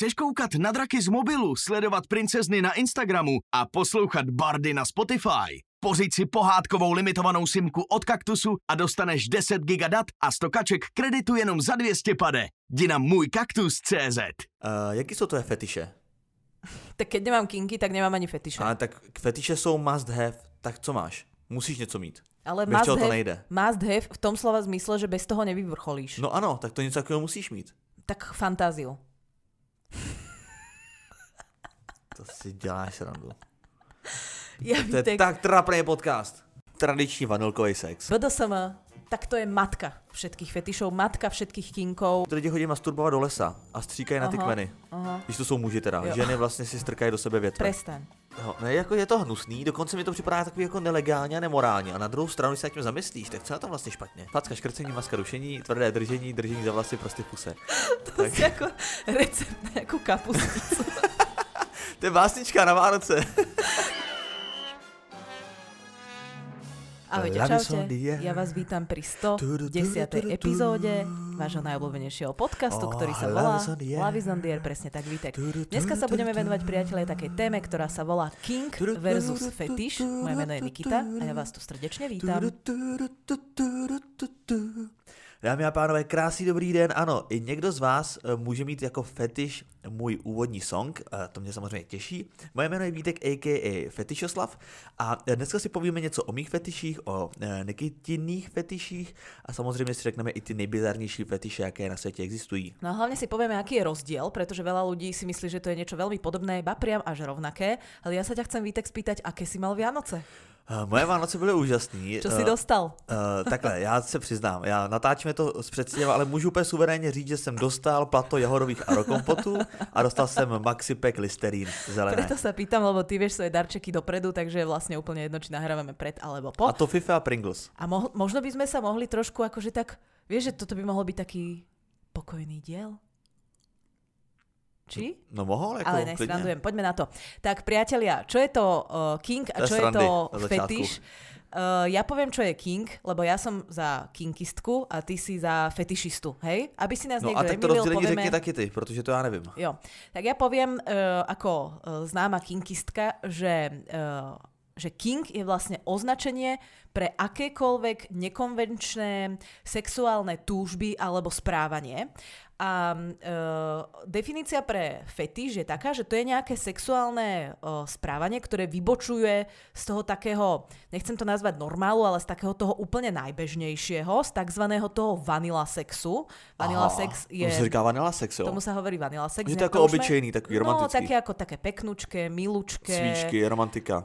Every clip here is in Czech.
Chceš koukat na draky z mobilu, sledovat princezny na Instagramu a poslouchat bardy na Spotify? Pořiď si pohádkovou limitovanou simku od Kaktusu a dostaneš 10 giga dat a 100 kaček kreditu jenom za 200 pade. Jdi na můj kaktus.cz Uh, jaký jsou tvoje fetiše? Tak keď nemám kinky, tak nemám ani fetiše. Ale tak fetiše jsou must have, tak co máš? Musíš něco mít. Ale Bez must čeho to have, nejde. must have v tom slova zmysle, že bez toho nevyvrcholíš. No ano, tak to něco takového musíš mít. Tak fantáziu. To si děláš srandu. Ja To je tak trapný podcast. Tradiční vanilkový sex. BDSM, tak to je matka všetkých fetišov, matka všetkých kinkov. Lidi chodí masturbovat do lesa a stříkají na ty Aha, kmeny. Aha, Když to jsou muži teda. Jo. Ženy vlastně si strkají do sebe větve. prestaň. No, ne, jako je to hnusný, dokonce mi to připadá takový jako nelegálně a nemorálně. A na druhou stranu, když se tím zamyslíš, tak co je na tom vlastně špatně? Facka, škrcení, maska, rušení, tvrdé držení, držení za vlasy, prostě v puse. To si ako recept na nejakú kapusticu. To je básnička na Vánoce. Ahojte, čaute. Ja vás vítam pri 110. epizóde vášho najobľúbenejšieho podcastu, ktorý sa volá. Love is on the air, presne tak, Vítek. Dneska sa budeme venovať, priatelia, takej téme, ktorá sa volá King versus Fetiš. Moje meno je Nikita a ja vás tu srdečne vítam. Dámy a pánové, krásný dobrý den. Ano, i někdo z vás eh, může mít jako fetiš můj úvodní song, eh, to mě samozřejmě těší. Moje jméno je Vítek a.k.a. Fetišoslav a eh, dneska si povíme něco o mých fetiších, o Nikitinných fetiších a samozřejmě si řekneme i ty nejbizarnější fetiše, jaké na světě existují. No a hlavne si povieme, aký je rozdiel, pretože veľa ľudí si myslí, že to je niečo veľmi podobné, ba priam až rovnaké. Ale ja sa ťa chcem Vítek spýtať, aké si mal Vianoce? Eh, Moje Vánoce byly úžasný. Čo si Eh, dostal? Uh, takhle, já se přiznám, já natáčíme to z předstěva, ale můžu úplně suverénně říct, že jsem dostal plato jahodových arokompotů a dostal jsem Maxipek Listerín zelené. Preto sa pýtam, lebo ty vieš svoje darčeky dopredu, takže je vlastne úplne jedno, či nahrávame pred alebo po. A to FIFA a Pringles. A mo- možno by sme sa mohli trošku akože tak, vieš, že toto by mohol byť taký pokojný diel? Či? No mohl, jako Ale nesrandujem, poďme na to. Tak priatelia, čo je to uh, king a čo je to fetiš? Uh, ja poviem, čo je king, lebo ja som za kinkistku a ty si za fetišistu, hej? Aby si nás No niekto a tak to rozdělení povieme... řekni taky ty, protože to já nevím. Jo, tak ja poviem uh, ako uh, známa kinkistka, že, uh, že king je vlastne označenie pre akékoľvek nekonvenčné sexuálne túžby alebo správanie. A uh, definícia pre fetiš je taká, že to je nejaké sexuálne uh, správanie, ktoré vybočuje z toho takého, nechcem to nazvať normálu, ale z takého toho úplne najbežnejšieho, z takzvaného toho vanila sexu. Vanila Aha, sex je... To se říká vanila sex, jo? Tomu sa hovorí vanila sex. To je nejak ako obyčejný, takový No, romantický. také ako také peknučké, milučké, Svíčky, romantika.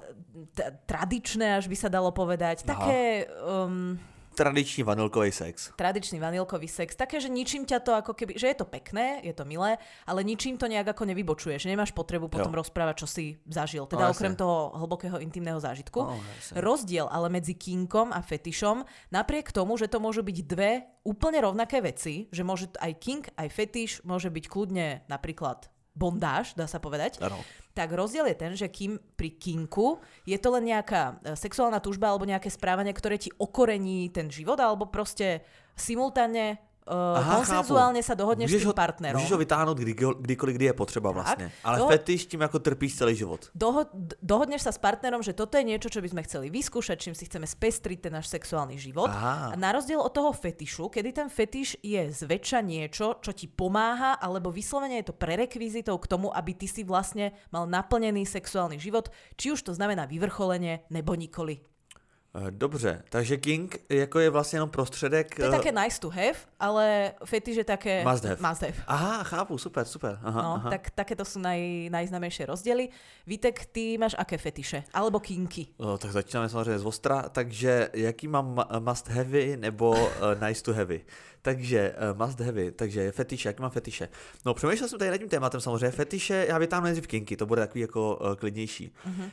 t- tradičné, až by sa dalo povedať. Aha. Také um, Tradiční vanilkový sex. tradičný vanilkový sex. Také, že ničím ťa to ako keby, že je to pekné, je to milé, ale ničím to nejak ako nevybočuje, že nemáš potrebu potom Jo. rozprávať, čo si zažil. No, Teda jasne. okrem toho hlbokého intimného zážitku. No, jasne. Rozdiel ale medzi kinkom a fetišom, napriek tomu, že to môžu byť dve úplne rovnaké veci, že môže aj kink, aj fetiš môže byť kľudne napríklad bondáž, dá sa povedať, Ano. Tak rozdiel je ten, že kým pri kinku je to len nejaká e, sexuálna túžba alebo nejaké správanie, ktoré ti okorení ten život, alebo proste simultánne uh, Aha, konsenzuálne chápu. sa dohodneš Můžeš s tým ho, partnerom. Můžeš ho vytáhnout kdy, kdykoliv, kdy je potřeba vlastně. Ale Jo. fetiš tím jako trpíš celý život. Doho- dohodneš sa s partnerom, že toto je niečo, čo by sme chceli vyskúšať, čím si chceme spestriť ten náš sexuálny život. Aha. A na rozdiel od toho fetišu, kedy ten fetiš je zväčša niečo, čo ti pomáha, alebo vyslovene je to prerekvizitou k tomu, aby ty si vlastne mal naplnený sexuálny život, či už to znamená vyvrcholenie nebo nikoli. Eh, Dobře, takže King jako je vlastně jenom prostředek. To je eh, také nice to have, ale fetiš je také... Must have. Must have. Aha, chápu, super, super. Aha, No, aha. tak takéto sú naj, najznámejšie rozdiely. Vítek, ty máš aké fetiše? Alebo kinky? O, tak začínáme samozřejmě z ostra, takže jaký mám must heavy nebo uh, nice to heavy? Takže uh, must heavy, takže fetiše, jaký mám fetiše? No přemýšlel jsem tady nad tím tématem samozřejmě, fetiše, já vytáhnu nejdřív kinky, to bude takový jako uh, klidnější. Uh-huh. Uh,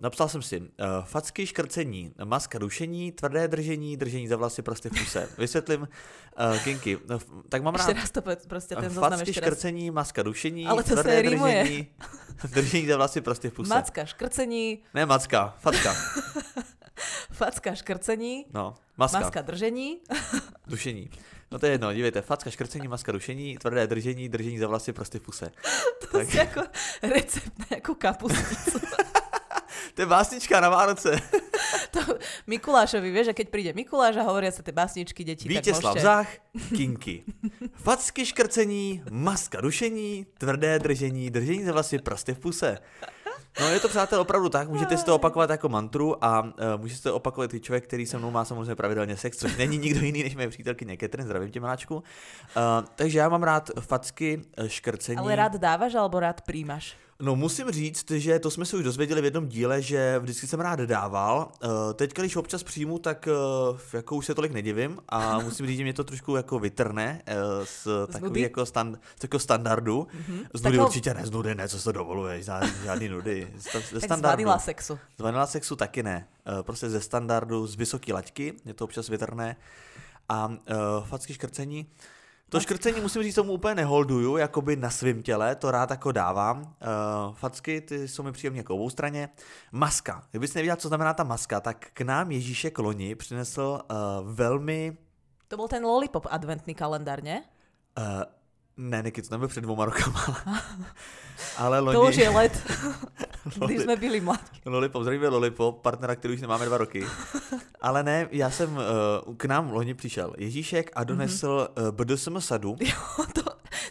napsal jsem si uh, facky, škrcení, maska rušení, tvrdé držení, držení za vlasy, prostě v puse. Vysvětlím uh, kinky. No, f- tak mám rád raz to proste ten facky, škrcení, maska rušení, Ale to tvrdé rímuje. držení, držení za vlasy, prostě v puse. Macka, škrcení, Ne macka, facka. facka, škrcení, No, maska. maska, držení. Dušení. No to je jedno, dívejte, facka, škrcení, maska, rušení, tvrdé držení, držení za vlasy, prsty v puse. To tak. je jako recept na jako kapustnicu. to je básnička na Vánoce. to Mikulášovi, vieš, že keď príde Mikuláš a hovoria sa tie básničky deti, Vítězslav tak. Zách, kinky. Facky škrcení, maska rušení, tvrdé držení, držení za vlasy, prsty v puse. No je to přátel opravdu tak, můžete si to opakovat jako mantru a uh, můžete to opakovat i člověk, který se mnou má samozřejmě pravidelně sex, což není nikdo jiný než moje přítelkyně Catherine, zdravím tě Máčku. Uh, takže já mám rád facky, škrcení. Ale rád dáváš alebo rád príjmaš? No musím říct, že to jsme se už dozvěděli v jednom díle, že vždycky jsem rád dával. Eh, teď, když občas přijmu, tak eh, jako už se tolik nedivím a musím říct, že mě to trošku jako vytrne eh, z, z takový jako, stand, z takového standardu. Mm-hmm. Z nudy Takhle... určitě ne, z nudy ne, co se to dovoluje, žádný, žádný nudy. Z, ze standardu. z vanila sexu. Z vanila sexu taky ne. Prostě ze standardu, z vysoké laťky, mě to občas vytrne. A uh, facky škrcení. To škrcení musím říct, tomu úplně neholduju, jakoby na svém těle, to rád jako dávám. Uh, facky, ty jsou mi příjemně jako obou straně. Maska. Kdybyste nevěděl, co znamená ta maska, tak k nám Ježíšek loni přinesl uh, velmi... To byl ten Lollipop adventný kalendár, ne? Uh, ne, Niky, to nebyl před dvouma rokama. Ale loni... To už je let, když jsme byli mladí. Lollipop, zdravíme Lollipop, partnera, který už nemáme dva roky. Ale ne, já jsem, uh, k nám loni přišel Ježíšek a donesl mm-hmm. uh, BDSM sadu. Jo, to,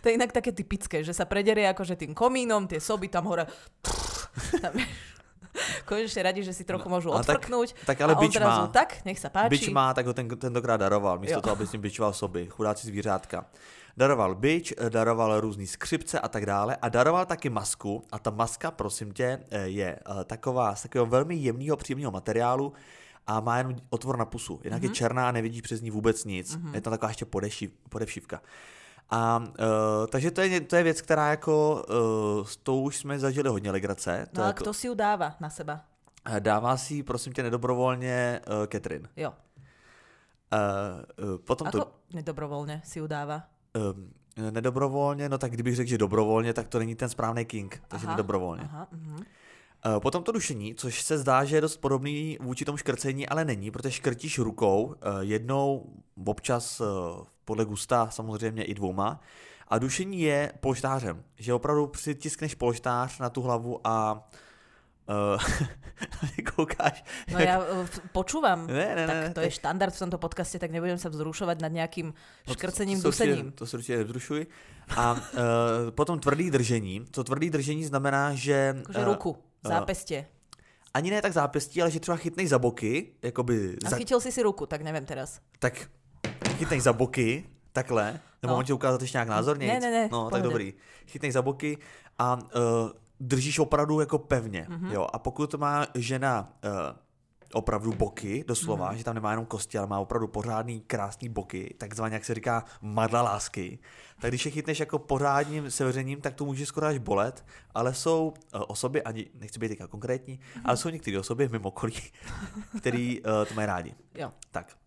to je jinak také typické, že sa prederie akože tým komínom, tie soby tam hore... Tam, konečne radi, že si trochu no, môžu odfrknúť. Tak, tak ale a bič má. Tak, nech sa páči. Bič má, tak ho ten, tentokrát daroval, místo jo. toho, aby s ním bičoval soby. Chudáci zvířátka. Daroval bič, daroval různý skřipce a tak dále a daroval taky masku a ta maska, prosím tě, eh, je eh, taková z takového velmi jemného, příjemného materiálu, a má jenom otvor na pusu. Jinak mm-hmm. je mhm. černá a nevidí přes ní vůbec nic. Mm-hmm. Je to taková ještě podešiv, podevšivka. A uh, takže to je, to je věc, která jako, uh, s tou už jsme zažili hodně legrace. To no a kdo si ju dává na seba? Dává si ji, prosím tě, nedobrovolně uh, Catherine. Jo. Uh, uh, potom Ako to... nedobrovolně si ju dává? Um, nedobrovolně, no tak kdybych řekl, že dobrovolně, tak to není ten správný king, takže aha, nedobrovolně. Aha, uh-huh. Potom to dušení, což se zdá, že je dost podobný vůči tomu škrcení, ale není, protože škrtíš rukou, eh, jednou, občas eh, podle gusta samozřejmě i dvouma. A dušení je polštářem, že opravdu přitiskneš polštář na tu hlavu a Uh, koukáš. No ja počúvam. Ne, ne, tak ne, to ne, je štandard v tomto podcaste, tak nebudem sa vzrušovať nad nejakým no, škrcením, to, to, dusením. To se určitě nevzrušuj. A uh, potom tvrdý držení. To tvrdý držení znamená, že... Akože uh, ruku, zápestie. Uh, ani ne tak zápestí, ale že třeba chytnej za boky. Jakoby A chytil si si ruku, tak nevím teraz. Tak chytnej za boky, takhle. Nebo no. mám ti ukázat ještě nějak názorně? Ne, ne, ne. No, tak dobrý. Chytnej za boky a uh, držíš opravdu jako pevně, mm-hmm. jo. A pokud má žena uh, opravdu boky, doslova, mm-hmm. že tam nemá jenom kosti, ale má opravdu pořádný, krásný boky, takzvaně, jak se říká, madla lásky, tak když je chytneš jako pořádním seveřením, tak to může skoro až bolet, ale jsou uh, osoby, ani nechci být teďka konkrétní, mm-hmm. ale jsou některé osoby mimo okolí, který uh, to mají rádi. Jo. Tak.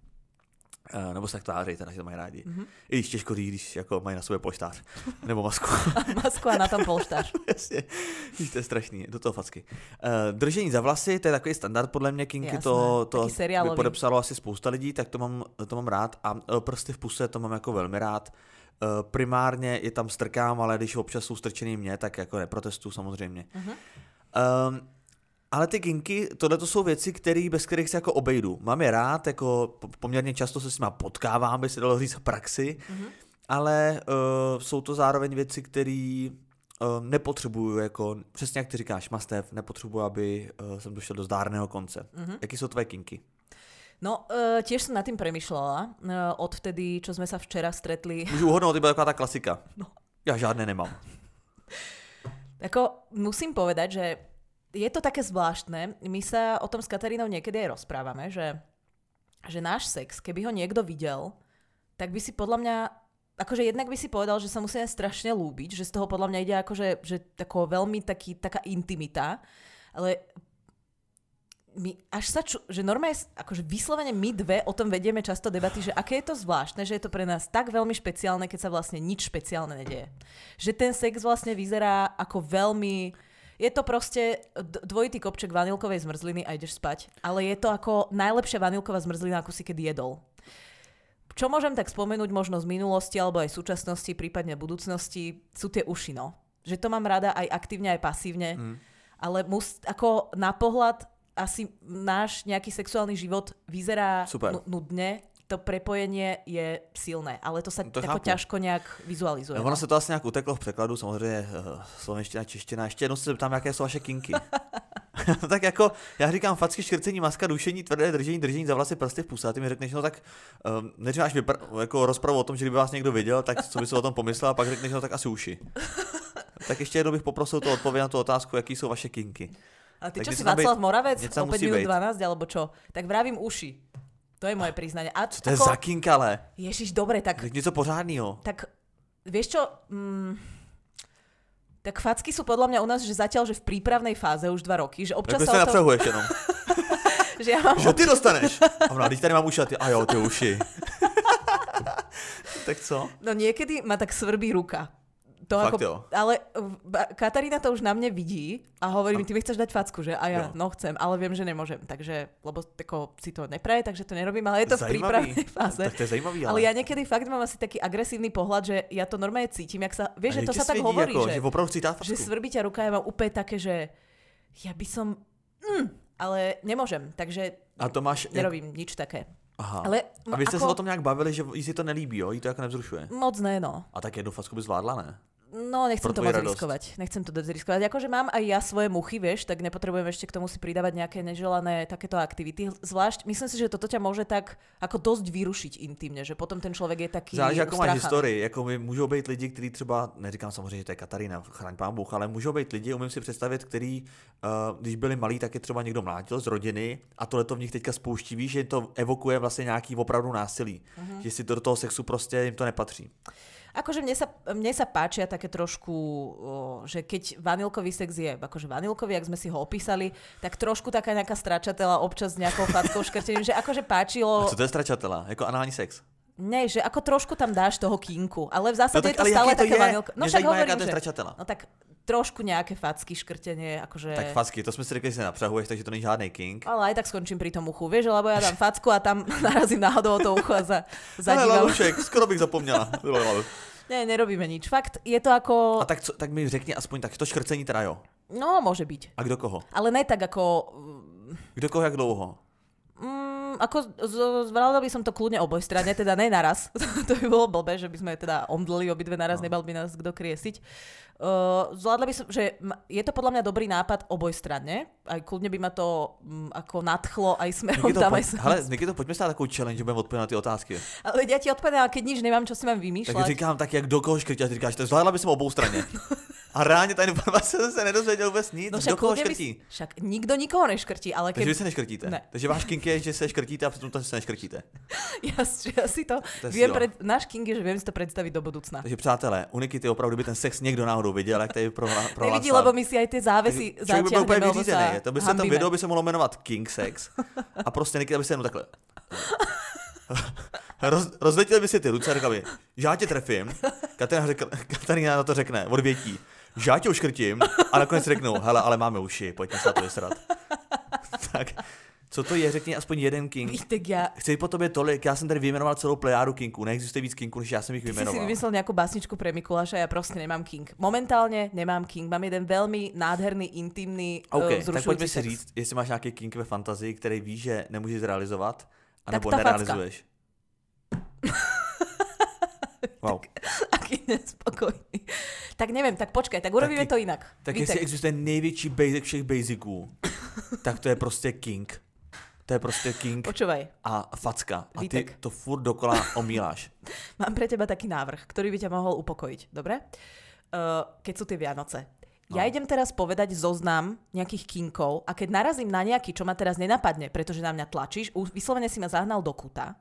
Uh, nebo se tak tváří, teda, že to mají rádi. Mm-hmm. I když těžko říct, když jako mají na sobě polštář. nebo masku. masku a na tom polštář. Jasně. to je strašný, do toho facky. Uh, držení za vlasy, to je takový standard podle mě, Kinky, Jasné, to, to by podepsalo asi spousta lidí, tak to mám, to mám rád. A uh, prsty v puse, to mám jako velmi rád. Uh, primárně je tam strkám, ale když občas jsou strčený mě, tak jako neprotestuju samozřejmě. Mm-hmm. Um, ale ty kinky, tohle to jsou věci, který, bez kterých se jako obejdu. Mám je rád, jako poměrně často se s nimi potkávám, by se dalo říct v praxi, mm-hmm. ale uh, jsou to zároveň věci, které uh, nepotřebuju, jako přesně jak ty říkáš, Mastev, nepotřebuju, aby uh, jsem došel do zdárného konce. Mm-hmm. Jaký jsou tvoje kinky? No, uh, tiež som nad tým premyšľala uh, od vtedy, čo sme sa včera stretli. Můžu uhodnout, to taková tá klasika. No. Ja žádné nemám. Ako musím povedať, že je to také zvláštne. My sa o tom s Katarínou niekedy aj rozprávame, že, že náš sex, keby ho niekto videl, tak by si podľa mňa akože jednak by si povedal, že sa musíme strašne lúbiť, že z toho podľa mňa ide akože že tako veľmi taký, taká intimita, ale my až sa ču, že normálne, akože vyslovene my dve o tom vedieme často debaty, že aké je to zvláštne, že je to pre nás tak veľmi špeciálne, keď sa vlastne nič špeciálne nedieje. Že ten sex vlastne vyzerá ako veľmi je to proste dvojitý kopček vanilkovej zmrzliny a ideš spať. Ale je to ako najlepšia vanilková zmrzlina, ako si kedy jedol. čo môžem tak spomenúť možno z minulosti alebo aj súčasnosti, prípadne budúcnosti, sú tie uši, no. Že to mám rada aj aktívne, aj pasívne. Mm. Ale mus, ako na pohľad asi náš nejaký sexuálny život vyzerá Super. nu- nudne, to prepojenie je silné, ale to sa No to ako chápu. ťažko nejak vizualizuje. No, ono se to asi nějak uteklo v překladu, samozřejmě uh, slovenština, čeština. Ještě jednou se zeptám, jaké jsou vaše kinky. tak jako, já říkám facky, škrcení, maska, dušení, tvrdé držení, držení za vlasy, prsty v puse. A ty mi řekneš, no tak, um, než máš vypr- jako rozpravu o tom, že kdyby vás někdo viděl, tak co by si o tom pomyslel, a pak řekneš, no tak asi uši. tak ještě jednou bych poprosil tu odpověď na tu otázku, jaký jsou vaše kinky. A ty Tak čo si Václav být- Moravec něco tam o 5 musí minút být. 12 alebo čo? Tak vravím uši. To je moje priznanie. A Co to je za kink, ale? Ježiš, dobre, tak, Tak něco pořádného. tak vieš čo, mm, tak facky sú podľa mňa u nás, že zatiaľ, že v prípravnej fáze už dva roky, že občas sa se o tom, napřehuješ jenom. že ja mám Že ty dostaneš. A ona, tady mám uši a ty, a jo, ty uši. tak co? No niekedy ma tak svrbí ruka. To Fakt ako, jo? ale Katarína to už na mne vidí a hovorí mi, ty mi chceš dať facku, že? A ja, Jo. no chcem, ale viem, že nemôžem, takže, lebo tako, si to nepraje, takže to nerobím, ale je to v Zajímavý. prípravnej fáze. Tak to je zajímavý, ale. Ale ja niekedy fakt mám asi taký agresívny pohľad, že ja to normálne cítim, jak sa, vieš, že to sa tak hovorí, jako, že, že opravdu chci dát že svrbí ťa ruka, ja mám úplne také, že ja by som, mm, ale nemôžem, takže A to máš... Jak... nerobím nič také. Aha. Ale a vy jste ako- se o tom nějak bavili, že jí si to nelíbí, jo? Jí to jako nevzrušuje. Moc ne, no. A tak jednu facku by zvládla, ne? No, nechcem to moc radosť. riskovať. Nechcem to riskovať. Akože mám aj ja svoje muchy, vieš, tak nepotrebujem ešte k tomu si pridávať nejaké neželané takéto aktivity. Zvlášť, myslím si, že toto ťa môže tak ako dosť vyrušiť intimne, že potom ten človek je taký Záleží, jakou máš historii. Jako my můžou být lidi, kteří třeba, neříkám samozřejmě, že to je Katarína, chraň pán Bůh, ale můžou být lidi, umím si představit, který, uh, když byli malí, tak je třeba někdo mlátil z rodiny a tohle to v nich teďka spouští, víš, že to evokuje vlastně nějaký opravdu násilí. Mhm. Že si to do toho sexu prostě jim to nepatří. Akože mne sa, mne sa páčia také trošku, že keď vanilkový sex je akože vanilkový, ak sme si ho opísali, tak trošku taká nejaká stračatela občas s nejakou fackou škrtením, že akože páčilo... A co to je stračatela? Jako anální sex? Ne, že ako trošku tam dáš toho kinku, ale v zásade No tak je to stále to také je? vanilko. No však hovorím, je že... stračatela. No tak trošku nejaké facky, škrtenie, akože... Tak facky, to jsme si řekli, že se napřahuješ, takže to není žádný king. Ale aj tak skončím pri tom uchu, vieš, lebo ja dám facku a tam narazím náhodou o to ucho a za, Ale zadívam. Lalušek, skoro bych zapomněla. Ne, nerobíme nič. Fakt, je to ako... A tak, co, tak mi řekni aspoň tak, to škrcení teda jo. No, môže byť. A kdo koho? Ale ne tak ako... Kdo koho, jak dlouho? Ako zvládla by som to kľudne obojstranne, teda ne naraz. to by bolo blbé, že by sme teda omdleli obidve naraz, no. nebal by nás kto kriesiť. Uh, zvládla by som, že je to podľa mňa dobrý nápad obojstranne. Aj kľudne by ma to um, ako nadchlo aj smerom Nikito, tam aj sem. hele, Nikito, pojďme stát takovou challenge, že budeme odpovědět na ty otázky. Ale ja ti odpovedám, keď nič nemám, čo si mám Tak vymýšľať. říkám, tak jak do koho škrtí, a ty říkáš, to zvládla by jsem obou straně. A reálně ta informace se nedozvěděl vůbec nic, No kdo však, koho škrtí. si- však nikto nikoho neškrtí, ale Takže keď... vy se neškrtíte. Ne. Takže váš kink je, že se škrtíte a přitom to se neškrtíte. Si- ja si to, To viem pred, náš King je, že viem si to predstaviť do budúcna. Takže přátelé, u Nikity opravdu by ten sex někdo náhodou viděl, jak tady prohla, Nevidí, prohlásila. lebo my si aj tie závesy Člověk by byl úplně vyřízený. To by se tam hambíme. video by se mohlo jmenovat King Sex. A prostě Nikita by se jenom takhle. Roz, rozletěl by si ty ruce a řekl by, že já tě trefím. Katarina, řekl, Katarina na to řekne, odvětí, že já tě uškrtím a nakonec řeknou, hele, ale máme uši, pojďme se na to vysrat. tak, co to je, řekni aspoň jeden king. Víš, tak ja, Chci po tobě tolik, já jsem tady vyjmenoval celou plejádu kinků, neexistuje víc kinků, než já jsem jich ty si si vyjmenoval. vymyslel nejakú básničku pre Mikuláša, ja proste nemám King. Momentálne nemám King, mám jeden veľmi nádherný, intimný, OK, uh, tak pojďme si říct, jestli máš nějaký kink ve fantazii, který víš, že nemůžeš zrealizovat, anebo ta facka. nerealizuješ. Wow. Aký nespokojný. Tak neviem, tak počkaj, tak urobíme to inak. Tak Vítek, jestli existuje největší basic všech basiců, tak to je prostě king. To je prostě king Počúvaj, a facka. A ty Vítek. to furt dokola omíláš. mám pre teba taký návrh, ktorý by ťa mohol upokojiť, dobre? Uh, keď sú tie Vianoce. Ja No. idem teraz povedať zoznam nejakých kinkov a keď narazím na nejaký, čo ma teraz nenapadne, pretože na mňa tlačíš, vyslovene si ma zahnal do kuta,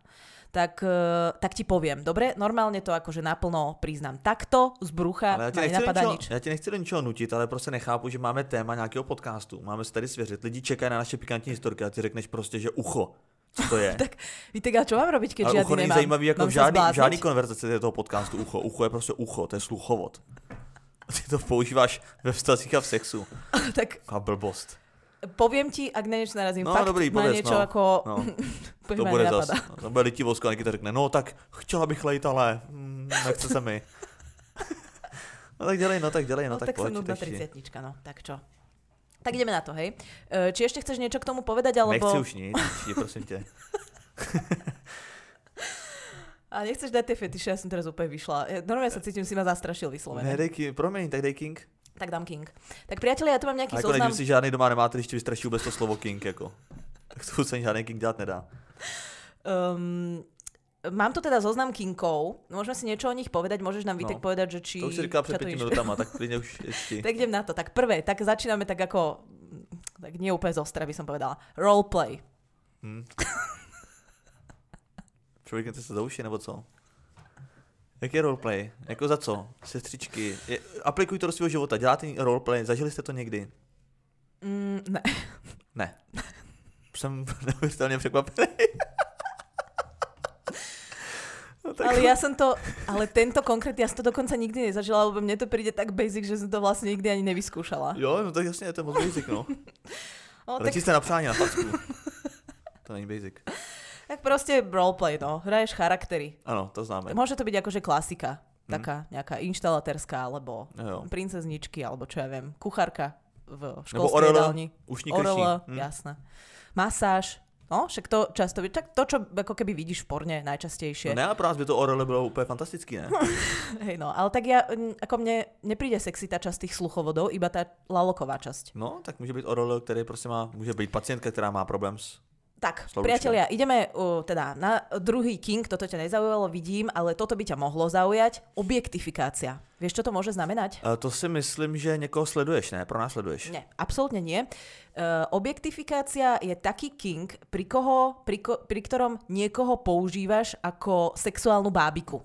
tak, uh, tak ti poviem, dobre? Normálne to akože naplno priznám. Takto z brucha Ale já do nenapadá ničeho, nič. já tě nechci do ničeho nutit, ale prostě nechápu, že máme téma nějakého podcastu. Máme se tady svěřit. Lidi čekají na naše pikantní historky a ty řekneš prostě, že ucho. Co to je? Tak, víte, a čo mám robiť, keď ale žiadny ucho není nemám? zajímavý jako Mám v žádný, v žádný konverzaci toho podcastu ucho. Ucho je prostě ucho, to je sluchovod. Ty to používáš ve vztazích a v sexu. tak A blbost. Poviem ti, ak na niečo narazím, No, fakt dobrý, na povedz, niečo no. ako... No. To bude zas. To bude litivosko a Nikita řekne, no tak chtěla bych lejt, ale mm, nechce se mi. no tak dělej, no tak dělej, no, No, tak, tak, nudná teď ti. 30 no, tak čo? Tak ideme na to, hej. E, Či ešte chceš niečo k tomu povedať, alebo... Nechci už nic, ti, prosím tě. A nechceš dať tie fetiše, ja som teraz úplne vyšla. Ja, normálne sa cítim, si ma zastrašil Ne, vyslovene. dej King, promiň, tak dej King. Tak dám King. Tak priatelia, ja tu mám nejaký A jako zoznam... než si žádný doma nemáte, když ti vystraší vůbec to slovo King, jako. Tak to se žádný King dělat nedá. Um, mám tu teda zoznam kinkov, môžeme si niečo o nich povedať, môžeš nám Vitek No. povedať, že či... To už si ťa před pěti minutama, tak klidně už ještě. Tak idem na to. Tak prvé, tak začíname tak ako... Tak nie úplne zostra, by som povedala. Roleplay. Hm. Člověk se za uši, nebo co? Jak je roleplay? Jako za co? Sestřičky. Je, aplikuj to do svého života. Děláte roleplay? Zažili jste to někdy? Mm, ne. Ne. Jsem neuvěřitelně překvapený. no, tak Ale ja som to, ale tento konkrét, ja som to dokonca nikdy nezažila, lebo mne to príde tak basic, že som to vlastne nikdy ani nevyskúšala. Jo, no tak jasně, to je moc basic, no. No, Ale tak, čisté napřání na facku. To není basic. Tak proste roleplay, no. Hraješ charaktery. Ano, to známe. Môže to byť akože klasika. Taká nejaká inštalatérská, alebo Jo, princezničky, alebo čo ja viem, kuchárka v školskej jedálni. ušní krší. Orele, Hm. jasné. Masáž, no, však to často, tak to, čo ako keby vidíš v porne najčastejšie. No ne, ale pro nás by to orele bylo úplně fantastický, ne? Hej, no, ale tak ja, ako mne nepríde sexy tá časť tých sluchovodov, iba tá laloková časť. No, tak může být orele, který prostě má, může být pacientka, která má problém s... Tak, Slovíčka. priatelia, ideme uh, teda na druhý king, toto ťa nezaujalo, vidím, ale toto by ťa mohlo zaujať. Objektifikácia. Vieš, čo to môže znamenať? Uh, to si myslím, že někoho sleduješ, ne? Pro nás sleduješ. Nie, absolútne nie. Uh, objektifikácia je taký king, pri, koho, pri, ko, pri ktorom niekoho používaš ako sexuálnu bábiku.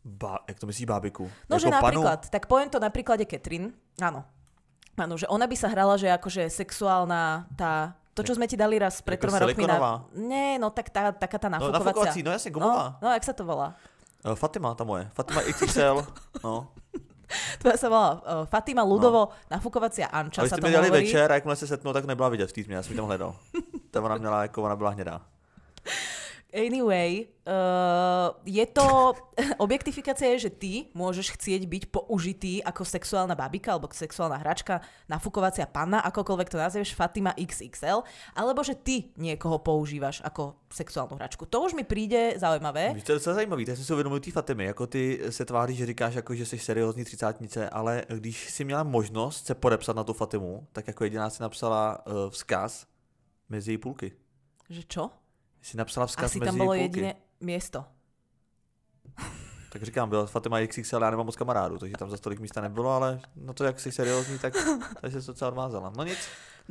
Ba, jak to myslíš bábiku? No, že jako napríklad, tak poviem to na príklade Catherine. Áno. Áno, že ona by sa hrala, že akože sexuálna tá... To, čo sme ti dali raz pred Jako troma rokmi silikonová? na... Nie, no tak tá, taká tá No, nafukovacia. nafukovací, no jasně, gumová. No, no, jak sa to volá? Uh, Fatima, ta moje. Fatima XXL, no. Tvoja sa volá uh, Fatima Ludovo, nafukovacia Anča A vy sa to mi dali hovorí. večer a jakmile se setnou, tak nebyla vidět v tmě, já jsem ji tam hledal. Ta ona měla, jako ona byla hnědá. Anyway, uh, je to... Objektifikácia je, že ty môžeš chcieť byť použitý ako sexuálna babika alebo sexuálna hračka, nafukovacia panna, akokoľvek to nazveš, Fatima XXL, alebo že ty niekoho používaš ako sexuálnu hračku. To už mi príde zaujímavé. Víš, to je docela zajímavý, teď jsem si uvědomil té Fatimy, jako ty se tváříš, že říkáš, jako, že jsi seriózní třicátnice, ale když si měla možnost se podepsat na tu Fatimu, tak jako jediná si napsala uh, vzkaz mezi její půlky. Že čo? Si napsala vzkaz Asi mezi tam půlky. jediné miesto. Tak říkám, byla Fatima XXL, já nemám moc kamarádů, takže tam za tolik místa nebylo, ale no to, jak jsi seriózní, tak tady se to docela odvázala. No nic,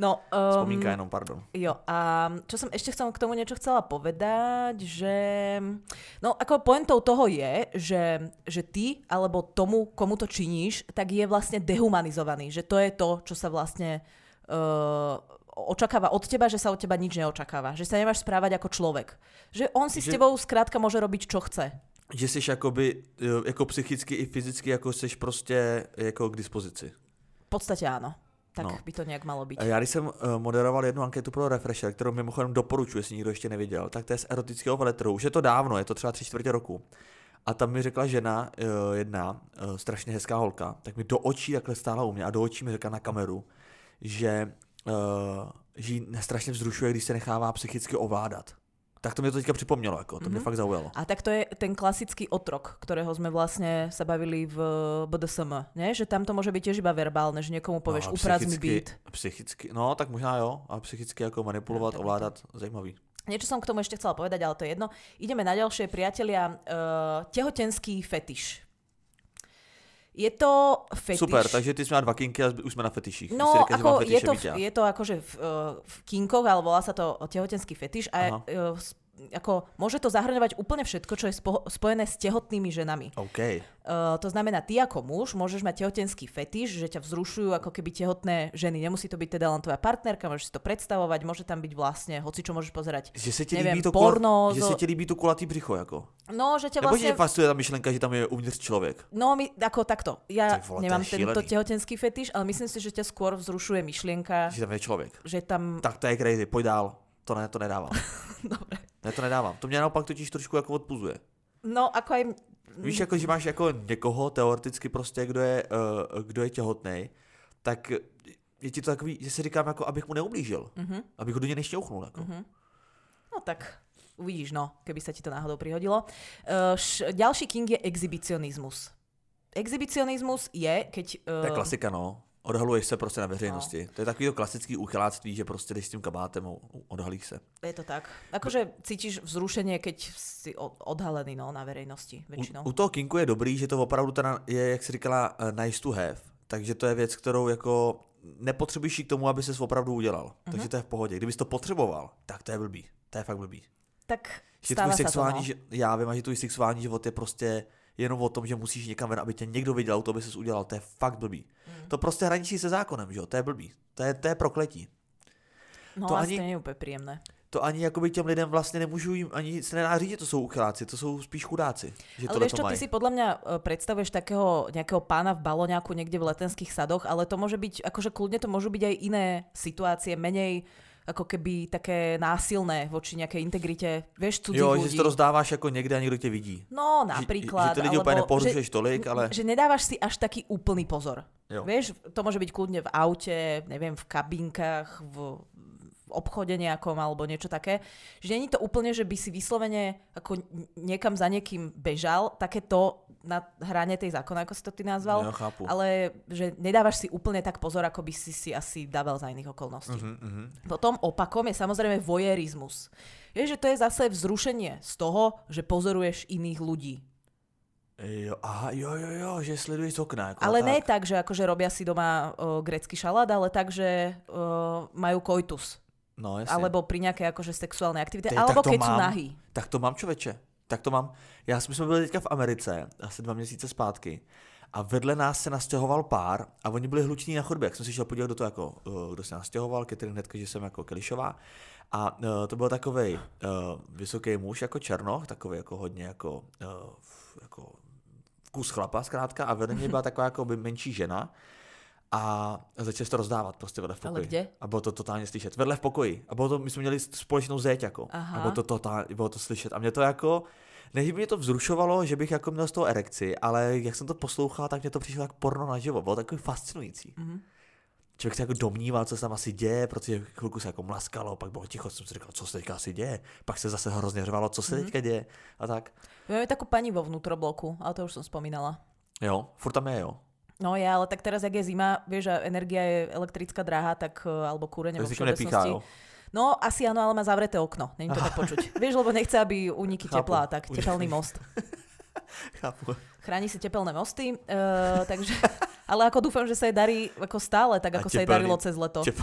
No, um, vzpomínka jenom, pardon. Jo, a čo som ešte chcela k tomu niečo chcela povedať, že no ako pointou toho je, že, že ty alebo tomu, komu to činíš, tak je vlastne dehumanizovaný, že to je to, čo sa vlastne uh, očakáva od teba, že sa od teba nič neočakáva, že sa nemáš správať ako človek. Že on si s Že- tebou skrátka môže robiť, čo chce. Že jsi jakoby, jako psychicky i fyzicky, jako jsi prostě jako k dispozici. V podstate áno. Tak No. by to nejak malo. A Já když jsem uh, moderoval jednu anketu pro Refresher, kterou mimochodem doporučuji, jestli nikdo ještě neviděl, tak to je z erotického veletru. Už je to dávno, je to třeba tři čtvrtě roku. A tam mi řekla žena, uh, jedna, strašně hezká holka, tak mi do očí takhle stála u mě a do očí mi řekla na kameru, že, že jí strašně vzrušuje, když se nechává psychicky ovládat. Tak to mě to teďka připomnělo, jako, to mě Mhm. fakt zaujalo. A tak to je ten klasický otrok, ktorého sme vlastne sa bavili v BDSM, ne? Že tam to môže byť tiež iba verbálne, že niekomu povieš, No, uprác mi psychicky- byt. Psychicky, no tak možná jo, a psychicky jako manipulovat, No, ovládat, zajímavý. Niečo som k tomu ešte chcela povedať, ale to je jedno. Ideme na ďalšie, priatelia. Uh, tehotenský fetiš. Je to fetiš. Super, takže ty jsi měla dva kinky a už jsme na fetiších. No, mám ako je to, je to akože v, uh, v kinkoch, ale volá sa to tehotenský fetiš a Aha. Ako, môže to zahrňovať úplne všetko, čo je spo, spojené s tehotnými ženami. OK. Uh, to znamená, ty ako muž môžeš mať tehotenský fetiš, že ťa vzrušujú ako keby tehotné ženy. Nemusí to byť teda len tvoja partnerka, môžeš si to predstavovať, môže tam byť vlastne, hoci čo môžeš pozerať. Že se ti líbí to, porno kula, že se ti líbí to kulatý břicho, jako. No, že ťa Nebo vlastne... tě fascinuje ta myšlenka, že tam je uvnitř člověk. No, my, ako takto. Ja Ty vole, nemám tento šílený. tehotenský fetiš, ale myslím si, že ťa skôr vzrušuje myšlienka, Že tam je člověk. že tam... Tak to je crazy, pojď dál. To ne, to nedávám. Dobre. Ne, to nedávám. To mě naopak totiž trošku jako odpuzuje. No, ako aj... Víš, jako, že máš jako někoho teoreticky prostě, kdo je, uh, kdo je těhotný, tak je ti to takový, že si říkám, jako, abych mu neublížil. Mhm. Abych ho do něj nešťouchnul. Jako. No tak uvidíš, no, keby sa ti to náhodou prihodilo. Uh, š, ďalší king je exhibicionizmus. Exhibicionizmus je, keď... Uh, To je klasika, no. Odhaluješ se prostě na veřejnosti. To je takový to klasický uchyláctví, že prostě jdeš s tím kabátem a odhalíš se. Je to tak. Akože cítiš vzrušenie, keď si odhalený no, na verejnosti väčšinou. U, u toho kinku je dobrý, že to opravdu teda je, jak jsi říkala, uh, nice to have. Takže to je věc, kterou jako nepotřebuješ ji k tomu, aby ses opravdu udělal. Mhm. Takže to je v pohodě. Kdybys to potřeboval, tak to je blbý. To je fakt blbý. Tak Že tvůj sa to, sexuální, no. že, já vím, že tvůj sexuální život je prostě jenom o tom, že musíš někam ven, aby tě někdo viděl, to by ses udělal, to je fakt blbý. Mhm. To prostě hraničí se zákonem, že jo, to je blbý. To je, to je prokletí. No to ani- je úplne príjemné. To ani jakoby těm lidem vlastně nemůžu jim, ani se nedá říct, že to jsou uchyláci, to jsou spíš chudáci. Že Ale to čo, ty si podľa mňa e, predstavuješ takého nejakého pána v baloňáku niekde v letenských sadoch, ale to môže byť, akože kľudne to môžu byť aj iné situácie, menej ako keby také násilné voči nejakej integrite, vieš, cudzích Jo, ľudí. že si to rozdáváš jako někde a někdo tě vidí. No, Že- napríklad. Že, ty lidi úplně neporušuješ tolik, ale... že nedávaš si až taký úplný pozor. Jo. Vieš, to môže byť kľudne v aute, neviem, v kabinkách, v, obchode nejakom alebo niečo také. Že není to úplne, že by si vyslovene ako n- niekam za niekým bežal, takéto na hrane tej zákona, ako si to ty nazval. Jo, chápu. Ale že nedávaš si úplne tak pozor, ako by si si asi dával za iných okolností. Mhm, mhm. Potom opakom je samozrejme voyeurizmus. Je, že to je zase vzrušenie z toho, že pozoruješ iných ľudí. Jo, aha, jo, jo, jo, že sleduješ z okna. Jako Ale tak. ne tak, že akože robia si doma uh, grecký šalát, ale tak, že uh, majú koitus. No, jasně. Alebo pri nejakej akože sexuálnej aktivite. Ty, alebo keď sú mám. nahý. Tak to mám, člověče. Tak to mám. Já jsme byli teďka v Americe, asi dva měsíce zpátky. A vedle nás se nastěhoval pár a oni byli hluční na chodbě. Jak jsem si šel podívat, kdo to jako, uh, kdo se nastěhoval, Catherine hnedka, že jsem jako Kelišová. A uh, to byl takový uh, vysoký muž jako černoch, takový jako hodně jako, uh, jako kus chlapa zkrátka a vedle něj byla taková jako by menší žena a začali se to rozdávat prostě vedle v Ale pokoji. kde? A bylo to totálně slyšet. Vedle v pokoji. A bylo to, my jsme měli společnou zeď jako. Aha. A bylo to totálně, bylo to slyšet. A mě to jako, ne, že by mě to vzrušovalo, že bych jako měl z toho erekci, ale jak jsem to poslouchal, tak mě to přišlo jak porno naživo. Bylo takový fascinující. Mhm. Člověk se jako domníval, co se tam asi děje, protože chvilku se jako mlaskalo, pak bylo ticho, jsem si říkal, co se teďka asi děje. Pak se zase hrozně řvalo, co se Mhm. teďka děje. A tak. My máme takú pani vo vnútrobloku, ale to už som spomínala. Jo, furt tam je, jo. No je, ale tak teraz, jak je zima, vieš, a energia je elektrická drahá, tak, uh, alebo kúrenie vo všeobecnosti. No, asi áno, ale má zavreté okno. Není to tak počuť. Vieš, lebo nechce, aby uniky tepla, tak tepelný most. Chápu. Chráni si tepelné mosty, uh, takže... Ale ako dúfam, že sa jej darí ako stále, tak A ako sa jej tepelný- darilo cez leto. Tep...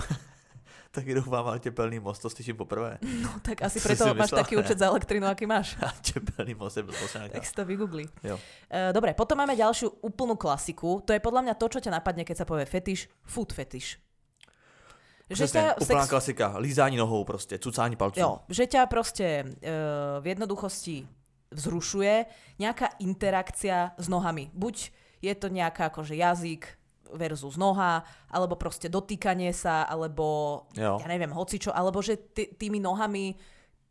Taky doufám, ale tepelný most, to slyším poprvé. No, tak asi preto máš myslela? taký účet za elektrinu, aký máš. A tepelný most je byl Tak si to vygoogli. Jo. Uh, dobre, potom máme ďalšiu úplnú klasiku. To je podľa mňa to, čo ťa napadne, keď sa povie fetiš, food fetiš. Přesně, ťa úplná sex- klasika. Lízání nohou prostě, cucání palců. Jo, že ťa proste uh, v jednoduchosti vzrušuje nejaká interakcia s nohami. Buď je to nejaká akože jazyk versus noha, alebo proste dotýkanie sa, alebo Jo. ja neviem, hocičo, alebo že ty, tými nohami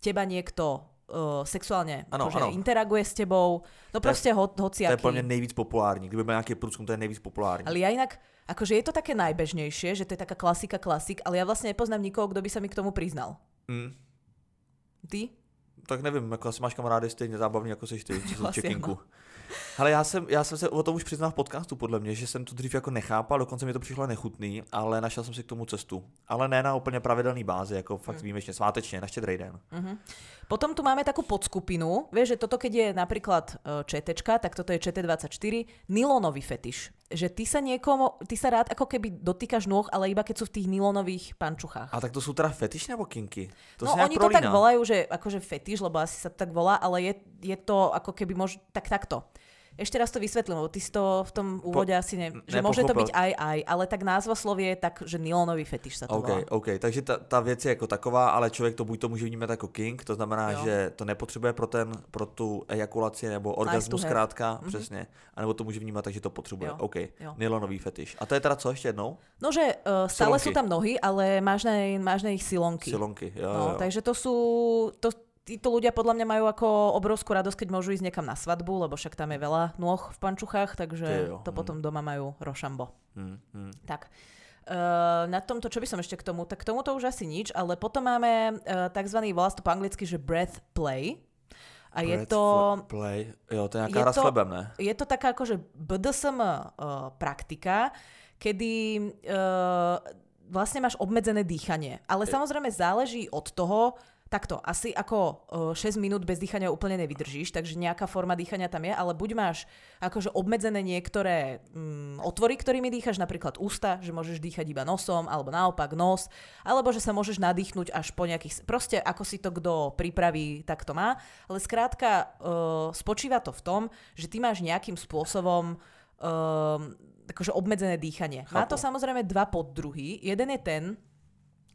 teba niekto uh, sexuálne Ano, akože ano. interaguje s tebou. No proste ho, To je hociaký. pro mě nejvíc populární. Kdyby byl nějaký průzkum, to je nejvíc populární. Ale ja inak, akože je to také najbežnejšie, že to je taká klasika klasik, ale ja vlastne nepoznám nikoho, kto by sa mi k tomu priznal. Mm. Ty? Tak nevím, jako asi máš kamarády stejně zábavný, jako jsi ty, co asi čekinku. Ale já jsem, já jsem se o tom už přiznal v podcastu, podle mě, že jsem to dřív jako nechápal, dokonce mi to přišlo nechutný, ale našel jsem si k tomu cestu. Ale ne na úplně pravidelný bázi, jako fakt výjimečně, svátečně, na štědrý den. Uh-huh. Potom tu máme takú podskupinu. Vieš, že toto keď je napríklad e, ČT, tak toto je ČT24, nylonový fetiš. že ty sa niekomu, ty sa rád ako keby dotýkaš nôh, ale iba keď sú v tých nylonových pančuchách. A tak to jsou teda fetiš nebo kinky? To no oni to tak volajú, že akože fetiš, lebo asi sa to tak volá, ale je, je to ako keby mož... tak takto. Ešte raz to vysvetlím, lebo ty si to v tom úvode asi ne... Že môže to byť nepochopil. aj aj, ale tak názva slovie je tak, že nylonový fetiš sa to OK, volá. OK, takže ta, ta věc je jako taková, ale člověk to buď to může vnímat jako king, to znamená, Jo. že to nepotřebuje pro, ten, pro tu ejakulaci nebo orgasmus have. zkrátka, přesně, anebo to může vnímat tak, že to potřebuje. Jo, OK, jo. nylonový fetiš. A to je teda co ještě jednou? No, že uh, stále Silonky. sú tam nohy, ale máš na, máš na ich silonky. Silonky, jo, No, jo. takže to sú... To, títo ľudia podľa mňa majú ako obrovskú radosť, keď môžu ísť niekam na svadbu, lebo však tam je veľa nôh v pančuchách, takže Ty jo, to hm. potom doma majú rošambo. Hm, hm. Tak. Uh, na tomto, čo by som ešte k tomu, tak k tomuto už asi nič, ale potom máme uh, takzvaný, volá to po anglicky, že breath play. A je to, Play, jo, to je nějaká je to- chlebem, ne? je to taká akože BDSM uh, praktika, kedy uh, vlastne máš obmedzené dýchanie. Ale samozrejme záleží od toho, takto, asi ako uh, 6 minút bez dýchania úplne nevydržíš, takže nejaká forma dýchania tam je, ale buď máš akože obmedzené niektoré um, otvory, ktorými dýchaš, napríklad ústa, že môžeš dýchať iba nosom, alebo naopak nos, alebo že sa môžeš nadýchnuť až po nejakých, proste ako si to kto pripraví, tak to má. Ale skrátka uh, spočíva to v tom, že ty máš nejakým spôsobom um, akože obmedzené dýchanie. Má to Chápu. samozrejme dva poddruhy. Jeden je ten,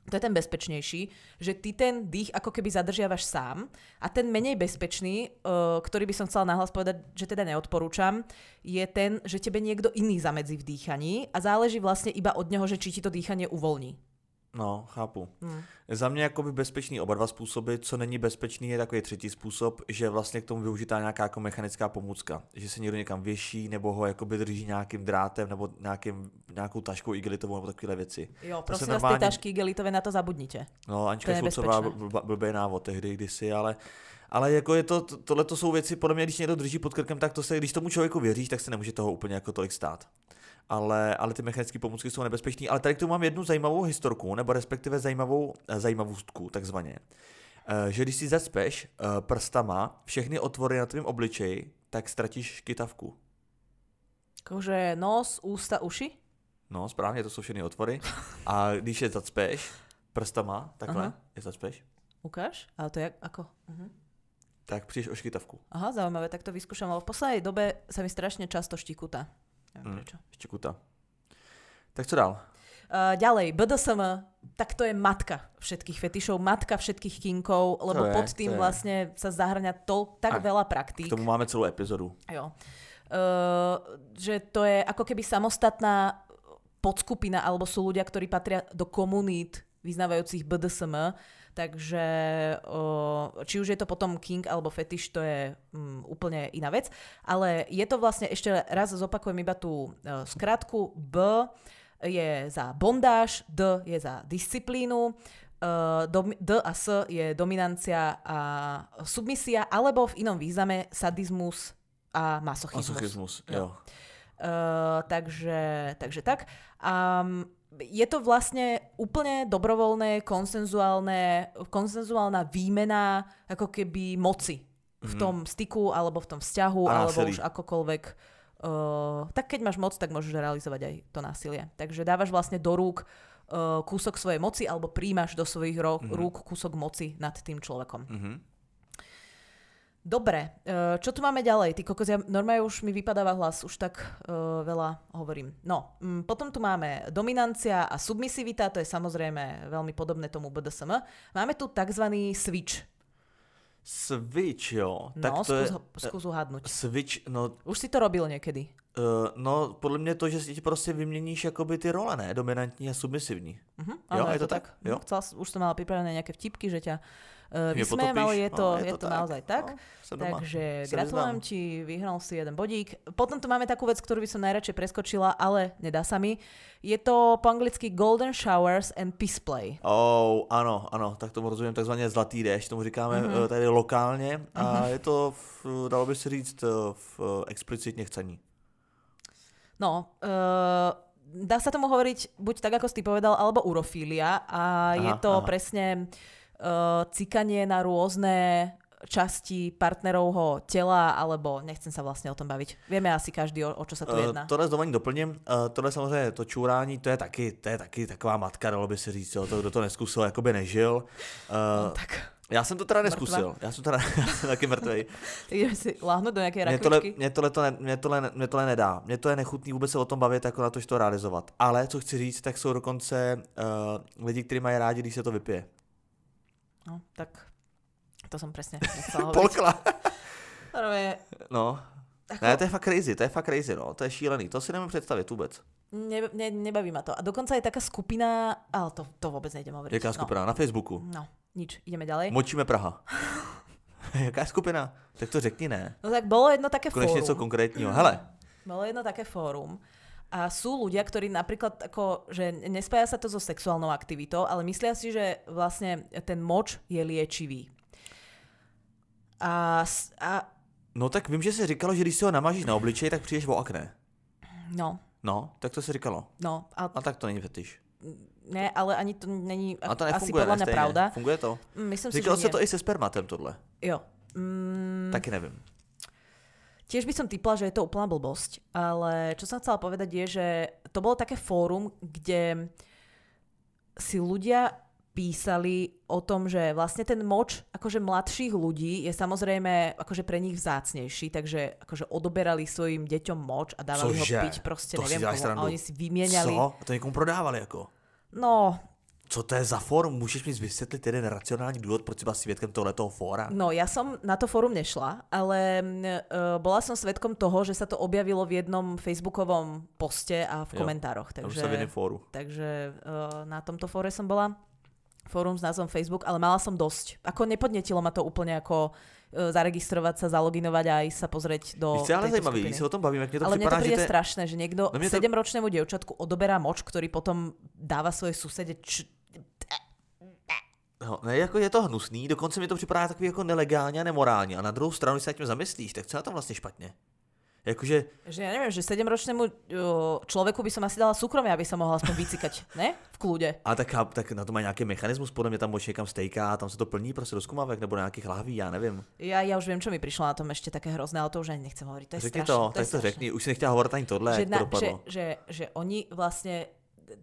to je ten bezpečnejší, že ty ten dých ako keby zadržiavaš sám a ten menej bezpečný, uh, ktorý by som chcela nahlas povedať, že teda neodporúčam, je ten, že tebe niekto iný zamedzí v dýchaní a záleží vlastne iba od neho, že či ti to dýchanie uvoľní. No, chápu. Hmm. Za mě jakoby bezpečný oba dva způsoby, co není bezpečný je takový třetí způsob, že vlastně k tomu využitá nějaká jako mechanická pomůcka, že se někdo někam věší nebo ho jakoby drží nějakým drátem nebo nějakým, nějakou taškou igelitovou nebo takové věci. Jo, To prosím vás, normálně- tie tašky igelitové na to zabudnite. No, nebezpečné. bl- blbý návod tehdy kdysi, ale ale jako je to, tohle to jsou věci, podle mě, když někdo drží pod krkem, tak to se, když tomu člověku věříš, tak se nemůže toho úplně jako tolik stát. Ale, ale ty mechanické pomůcky jsou nebezpečné. Ale tady k tomu mám jednu zajímavou historku, nebo respektive zajímavou eh, zajímavostku, takzvaně. Eh, Že když si zacpeš eh, prstama všechny otvory na tvém obličeji, tak ztratíš kytavku. Akože nos, ústa, uši? No, správně, to jsou všechny otvory. A když je zacpeš prstama, takhle, Aha. je zacpeš, Ukáž? Ale to je ako? Uh-huh. tak přijdeš o škytavku. Aha, zaujímavé, tak to vyskúšam, lebo v poslednej dobe sa mi strašne často štikuta. Neviem Mm. prečo. Štěkuta. Tak co dál? Uh, ďalej, BDSM, tak to je matka všetkých fetišov, matka všetkých kinkov, lebo je, pod tým vlastne sa zahrňa to, tak A veľa K praktík. tomu máme celou epizodu. Jo. Uh, že to je ako keby samostatná podskupina, alebo sú ľudia, ktorí patria do komunít vyznávajúcich BDSM, takže či už je to potom king alebo fetiš, to je um, úplne iná vec. Ale je to vlastne, ešte raz zopakujem iba tú uh, skratku, B je za bondáž, D je za disciplínu, Uh, dom- D a S je dominancia a submisia, alebo v inom význame sadizmus a masochizmus. Masochismus, Jo. jo. Uh, takže, takže tak. Um, je to vlastne úplne dobrovoľné, konsenzuálne, konsenzuálna výmena ako keby moci v tom styku alebo v tom vzťahu Mhm. A alebo násilí. už akokoľvek. Uh, tak keď máš moc, tak môžeš realizovať aj to násilie. Takže dávaš vlastne do rúk uh, kúsok svojej moci alebo príjmaš do svojich ro- Mhm. rúk kúsok moci nad tým človekom. Mhm. Dobre, eh, čo tu máme ďalej? Ty kokos, ja normálne už mi vypadáva hlas, už tak uh, veľa hovorím. No, mm, potom tu máme dominancia a submisivita, to je samozrejme veľmi podobné tomu BDSM. Máme tu tzv. switch. Switch, jo. Tak No, to je... skús, ho- skús uhádnuť. Switch, no, Už si to robil niekedy. uh, no, podle mě to, že si ti prostě vyměníš jakoby ty role, ne? Dominantní a submisivní. Uh-huh, Jo, je to tak? Jo. Chcela, už som mala pripravené nejaké vtipky, že ťa uh, Mě vysmejem, ale potopíš? je to, No, je to, naozaj tak. No, doma. Takže Se gratulujem ti, vyhral si jeden bodík. Potom tu máme takú vec, ktorú by som najradšej preskočila, ale nedá sa mi. Je to po anglicky Golden Showers and Peace Play. Oh, ano, ano, tak tomu rozumím takzvaně zlatý déšť, tomu říkáme mm-hmm. tady lokálně a mm-hmm. je to, v, dalo by se říct, eh, v explicitně chcení. No, uh, dá sa tomu hovoriť buď tak, ako si ty povedal, alebo urofília a Aha, je to aha. presne uh, cikanie na rôzne časti partnerovho tela, alebo nechcem sa vlastne o tom baviť. Vieme asi každý, o, o čo sa tu jedná. Uh, tohle s dovolením doplním. Uh, tohle samozřejmě, to čurání, to je taky, to je taky taková matka, dalo by se říct, jo. to, kdo to neskusil, jakoby nežil. Uh, no, tak. Já jsem to teda neskusil, Mrtva. já jsem teda já jsem taky mrtvej. Takže si láhnout do nějaké mě tohle, mě, tohle to ne, mě, tohle, mě tohle nedá. Mě to je nechutný vůbec se o tom bavit, jako na to, že to realizovat. Ale co chci říct, tak jsou dokonce uh, lidi, kteří mají rádi, když se to vypije. No, tak to jsem přesně nechcela Polkla. no. Ako... Ne, to je fakt crazy, to je fakt crazy, no, to je šílený, to si nemůžu představit vůbec. Ne, ne, nebaví ma to. A dokonce je taká skupina, ale to, to vůbec nejdem hovoriť. Jaká skupina? No. Na Facebooku? No, nič, ideme ďalej. Močíme Praha. Jaká skupina? Tak to řekni ne. No tak bolo jedno také Konečně fórum. něco konkrétního. Hele. Bolo jedno také fórum. A sú ľudia, ktorí napríklad ako, že nespája sa to so sexuálnou aktivitou, ale myslia si, že vlastne ten moč je liečivý. A, a... No tak vím, že se říkalo, že když si ho namažíš na obličej, tak přijdeš o akné. No. No, tak to se říkalo. No. A, a tak to není fetiš. Ne, ale ani to není a to asi podľa mňa pravda. Funguje to? Myslím Říkalo si, se to i se spermatem tohle. Jo. Mm, Taky nevím. Tiež by som typla, že je to úplná blbosť, ale čo som chcela povedať je, že to bolo také fórum, kde si ľudia písali o tom, že vlastne ten moč akože mladších ľudí je samozrejme akože pre nich vzácnejší, takže akože odoberali svojim deťom moč a dávali Cože? ho piť proste, to neviem komu, a oni si vymieniali. Co? A to někomu prodávali jako? No, co to je za fórum? Můžeš mi vysvětlit jeden racionální důvod, proč si byla svědkem tohletoho fóra? No, ja som na to fórum nešla, ale uh, bola som svedkom toho, že sa to objavilo v jednom facebookovom poste a v komentároch. Takže, v fóru. takže uh, na tomto fóre som bola. Fórum s názvom Facebook, ale mala som dosť. Ako nepodnetilo ma to úplne ako uh, zaregistrovať sa, zaloginovať a ísť sa pozrieť do Víš, ale zajímavý, když se o tom bavíme, to Ale připadá, to že te... strašné, že niekto no to... sedemročnému dievčatku odoberá moč, ktorý potom dáva svoje susede č- No, ne, jako je to hnusný, dokonce mi to připadá takový jako nelegálně a nemorálně. A na druhou stranu, když se tím zamyslíš, tak co je tam vlastně špatně? Jakože... Že ja neviem, že sedemročnému človeku by som asi dala súkromie, aby sa mohla aspoň vycikať, ne? V kľude. A tak, tak na to má nějaký mechanismus, podle mě tam moč někam stejká, tam se to plní prostě do skumavek nebo na nějakých lahví, já nevím. Ja, ja už viem, čo mi prišlo na tom ešte také hrozné, ale to už ani nechcem hovoriť. To je řekni strašné. to, to tak to řekni, už si nechtěla hovoriť ani tohle, že, na, to dopadlo. Že, že, že oni vlastne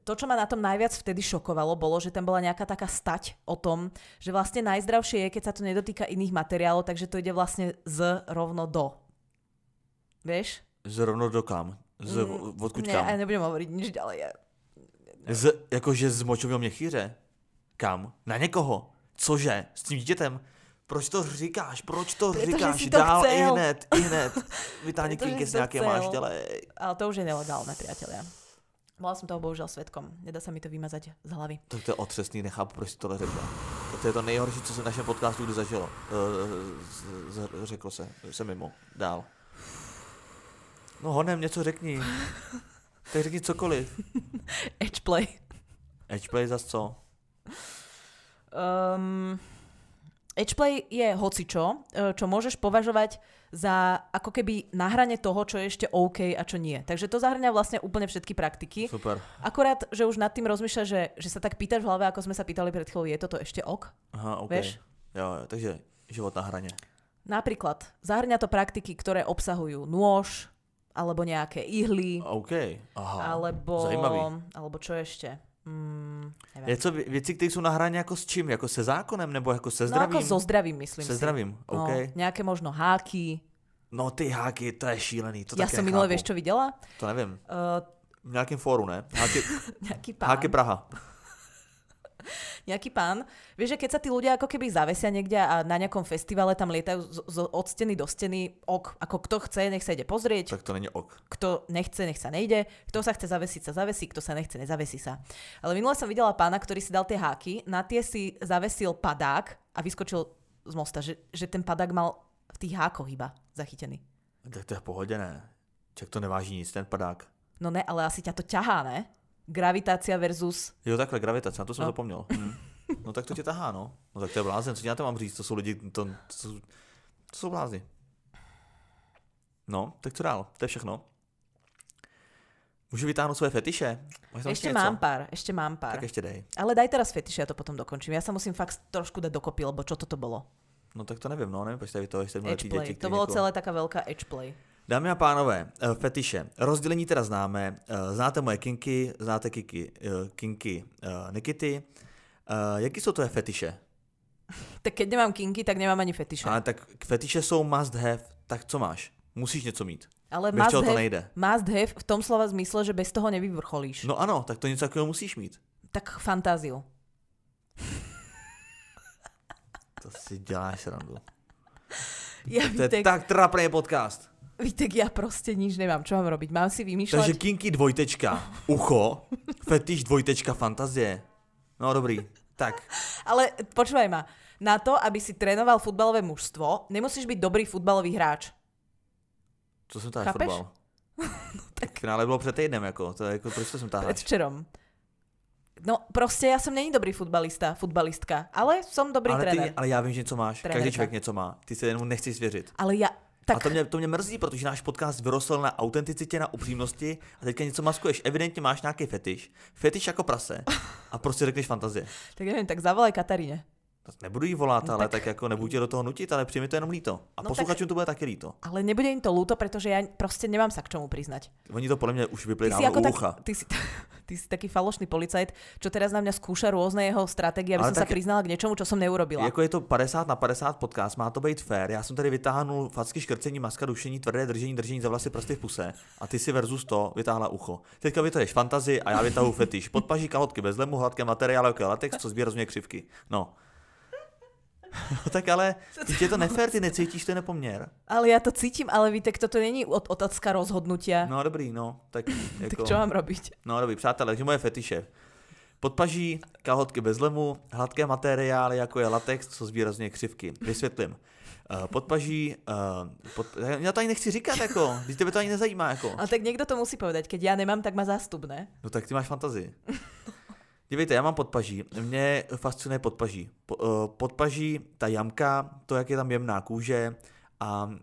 to, čo ma na tom najviac vtedy šokovalo, bolo, že tam bola nejaká taká stať o tom, že vlastne najzdravšie je, keď sa to nedotýka iných materiálov, takže to ide vlastne z rovno do. Vieš? Z rovno do kam? Z, mm, odkud ne, kam? Ne, nebudem hovoriť nič ďalej. Z, jakože z močového měchýře? Kam? Na někoho? Cože? S tím dítětem? Proč to říkáš? Proč to Preto, říkáš? to Dál chcel. i hned, i hned. Vytáhni z nějaké chcel. máš, dělej. Ale to už je nelegálne, priatelia. Bola som toho bohužel svetkom. Nedá sa mi to vymazať z hlavy. To je otřesný, nechápu, proč si tohle řekla. To je to nejhorší, co se v našem podcastu kdy zažilo. Uh, řeklo se, se mimo. Dál. No honem, něco řekni. Tak řekni cokoliv. Edgeplay. Edgeplay zas co? Um, Edgeplay je hocičo, čo môžeš považovať za ako keby na hrane toho, čo je ešte OK a čo nie. Takže to zahrňa vlastne úplne všetky praktiky. Super. Akorát, že už nad tým rozmýšľa, že, že sa tak pýtaš v hlave, ako sme sa pýtali pred chvíľou, je toto ešte ok? Aha, OK. Vieš? Jo, jo, takže život na hraně. Napríklad, zahrňa to praktiky, ktoré obsahujú nôž, alebo nejaké ihly. OK, aha. Alebo, Zajímavý. alebo čo ešte? Mm, je to věci, které jsou na hraně jako s čím? Jako se zákonem nebo jako se zdravím? No ako so zdravím, myslím se si. zdravím, OK. No, nejaké možno háky. No ty háky, to je šílený. To také som minule, vieš čo videla? To nevím. Uh, v nějakém fóru, ne? Háky, nejaký pán. háky Praha. nejaký pán. Vieš, že keď sa tí ľudia ako keby zavesia niekde a na nejakom festivale tam lietajú z, z, od steny do steny, ok, ako kto chce, nech sa ide pozrieť. Tak to není ok. Kto nechce, nech sa nejde. Kto sa chce zavesiť, sa zavesí. Kto sa nechce, nezavesí sa. Ale minule som videla pána, ktorý si dal tie háky, na tie si zavesil padák a vyskočil z mosta, že, že ten padák mal v tých hákoch iba zachytený. Tak to je v pohodě, ne? Čak to neváží nic, ten padák. No ne, ale asi ťa to ťahá, ne? Gravitácia versus... Jo, takhle, gravitace, na to jsem No. zapomněl. Hm. No tak to tě tahá, no. No tak to je blázen, co ti na to mám říct, to jsou lidi, to, to, jsou, to jsou blázni. No, tak co dál? To je všechno. Můžu vytáhnout svoje fetiše? Ešte něco? mám pár, ešte mám pár. Tak ještě dej. Ale daj teraz fetiš, ja to potom dokončím. Ja sa musím fakt trošku dať dokopy, lebo čo toto bolo? No tak to nevím, no, nevím, proč tady to ještě Edgeplay. děti. To bylo celé taká velká edgeplay. Dámy a pánové, eh, fetiše. Rozdělení teda známe. Eh, znáte moje kinky, znáte kinky, eh, kinky Nikity. Jaký jsou tvoje fetiše? Tak keď nemám kinky, tak nemám ani fetiše. Ale tak fetiše jsou must have, tak co máš? Musíš něco mít. Ale bez must have, to nejde. must have v tom slova zmysle, že bez toho nevyvrcholíš. No ano, tak to něco takového musíš mít. Tak fantáziu. To si děláš randu. Ja, to je tak trapný podcast. Vítek, já prostě nič nemám. Čo mám robiť? Mám si vymýšľať? Takže kinky dvojtečka, ucho, fetiš dvojtečka, fantazie. No dobrý, tak. Ale počúvaj ma, na to, aby si trénoval futbalové mužstvo, nemusíš byť dobrý futbalový hráč. Co jsem tady fotbal? no, tak... Finále bylo před týdnem, jako, to je jako, proč to jsem táhal? Předvčerom. No prostě já jsem není dobrý futbalista, futbalistka, ale jsem dobrý ale trenér. Ty, ale já vím, že něco máš. Trenérka. Každý člověk něco má. Ty se jenom nechci svěřit. Ale já, tak... A to mě, to mě mrzí, protože náš podcast vyrostl na autenticitě, na upřímnosti a teďka něco maskuješ. Evidentně máš nějaký fetiš. Fetiš jako prase. A prostě řekneš fantazie. tak nevím, tak zavolaj Kataríně. Nebudu jí volat, no, ale tak... tak jako nebudu tě do toho nutit, ale přijmi to jenom líto. A no posluchačům tak... to bude taky líto. Ale nebude jim to líto, protože já prostě nemám sa k čemu přiznat. Oni to podle mě už vypli u ucha. Tak, ty, si, ty si taký falošný policajt, čo teraz na mňa skúša různé jeho strategie, aby ale som tak, sa priznala k něčemu, čo som neurobila. Jako je to 50 na 50 podcast, má to být fair. Já jsem tady vytáhnul facky škrcení, maska, dušení, tvrdé držení, držení za vlasy, prsty v puse. A ty si versus to vytáhla ucho. Teďka vytáhneš fantazii a já vytahu fetiš. Podpaží kalhotky bez lemu, hladké materiály jako latex, co zvýrazňuje křivky. No. No tak ale je to nefér, ty necítíš ten nepoměr. Ale já to cítím, ale víte, toto není otázka rozhodnutia. No dobrý, no. Tak, jako... tak čo mám robiť? No dobrý, přátelé, takže moje fetiše. Podpaží, kalhotky bez lemu, hladké materiály, jako je latex, co zvýrazňuje křivky. Vysvětlím. Uh, podpaží, uh, pod... já to ani nechci říkat, jako, když tebe to ani nezajímá, jako. Ale tak někdo to musí povedať, keď já nemám, tak má zástup, ne? No tak ty máš fantazii. Dívejte, já mám podpaží. Mě fascinuje podpaží. Po, uh, podpaží, ta jamka, to, jak je tam jemná kůže a uh,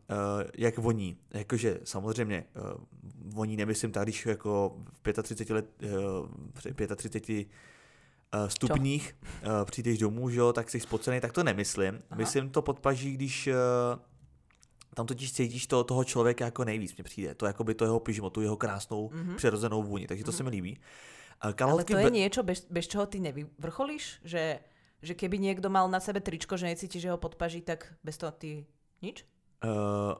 jak voní. Jakože samozřejmě uh, voní, nemyslím tak, když jako v 35 let, uh, 35 uh, stupních uh, přijdeš domů, že jo, tak jsi spocený, tak to nemyslím. Aha. Myslím to podpaží, když tam totiž cítíš to, toho člověka jako nejvíc, mně přijde. To jako by to jeho pyžmo, tu jeho krásnou, mm-hmm. přirozenou vůni, takže to mm-hmm. se mi líbí. Kalhotky Ale to je be... niečo, bez, bez čoho ty nevyvrcholíš? Že, že keby niekto mal na sebe tričko, že necíti, že ho podpaží, tak bez toho ty nič? Uh,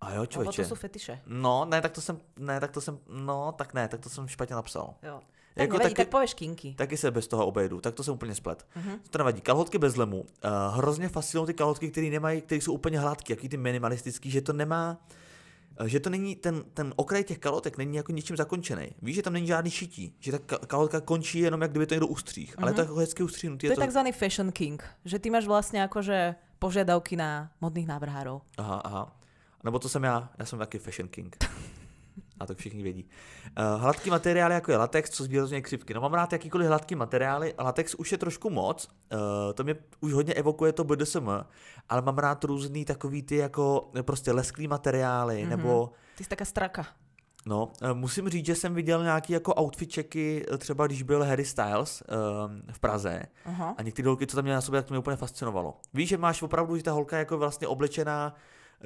a jo, člověče. Lebo to jsou fetiše. No, ne, tak to jsem, ne, tak to jsem, no, tak ne, tak to jsem špatně napsal. Jo. Tak jako nevadí, taky, tak pověš kinky. Taky se bez toho obejdu, tak to jsem úplně splet. Uh-huh. To nevadí. Kalhotky bez lemu. Uh, hrozně fascinují ty kalhotky, které nemají, které jsou úplně hladké, jaký ty minimalistický, že to nemá, Eh, že to není, ten, ten okraj těch kalotek není jako ničím zakončený. Víš, že tam není žádný šití, že ta kalotka končí jenom jak kdyby to někdo ustřích, mm-hmm. ale to je jako hezky ustříhnutý. To je, to... takzvaný fashion king, že ty máš vlastně jakože požiadavky na modných návrhárov. Aha, aha. Nebo to jsem já, já jsem taky fashion king. A to všichni vědí. Uh, hladký materiály, jako je latex, co zvýrazňuje křivky. No mám rád jakýkoliv hladký materiály, latex už je trošku moc, uh, to mě už hodně evokuje to BDSM, ale mám rád různý takový ty jako prostě lesklý materiály, mm-hmm. nebo... Ty jsi taká straka. No, musím říct, že jsem viděl nějaký jako outfit checky, třeba když byl Harry Styles um, v Praze uh-huh. a některé holky, co tam měly na sobě, tak to mě úplně fascinovalo. Víš, že máš opravdu, že ta holka je jako vlastně oblečená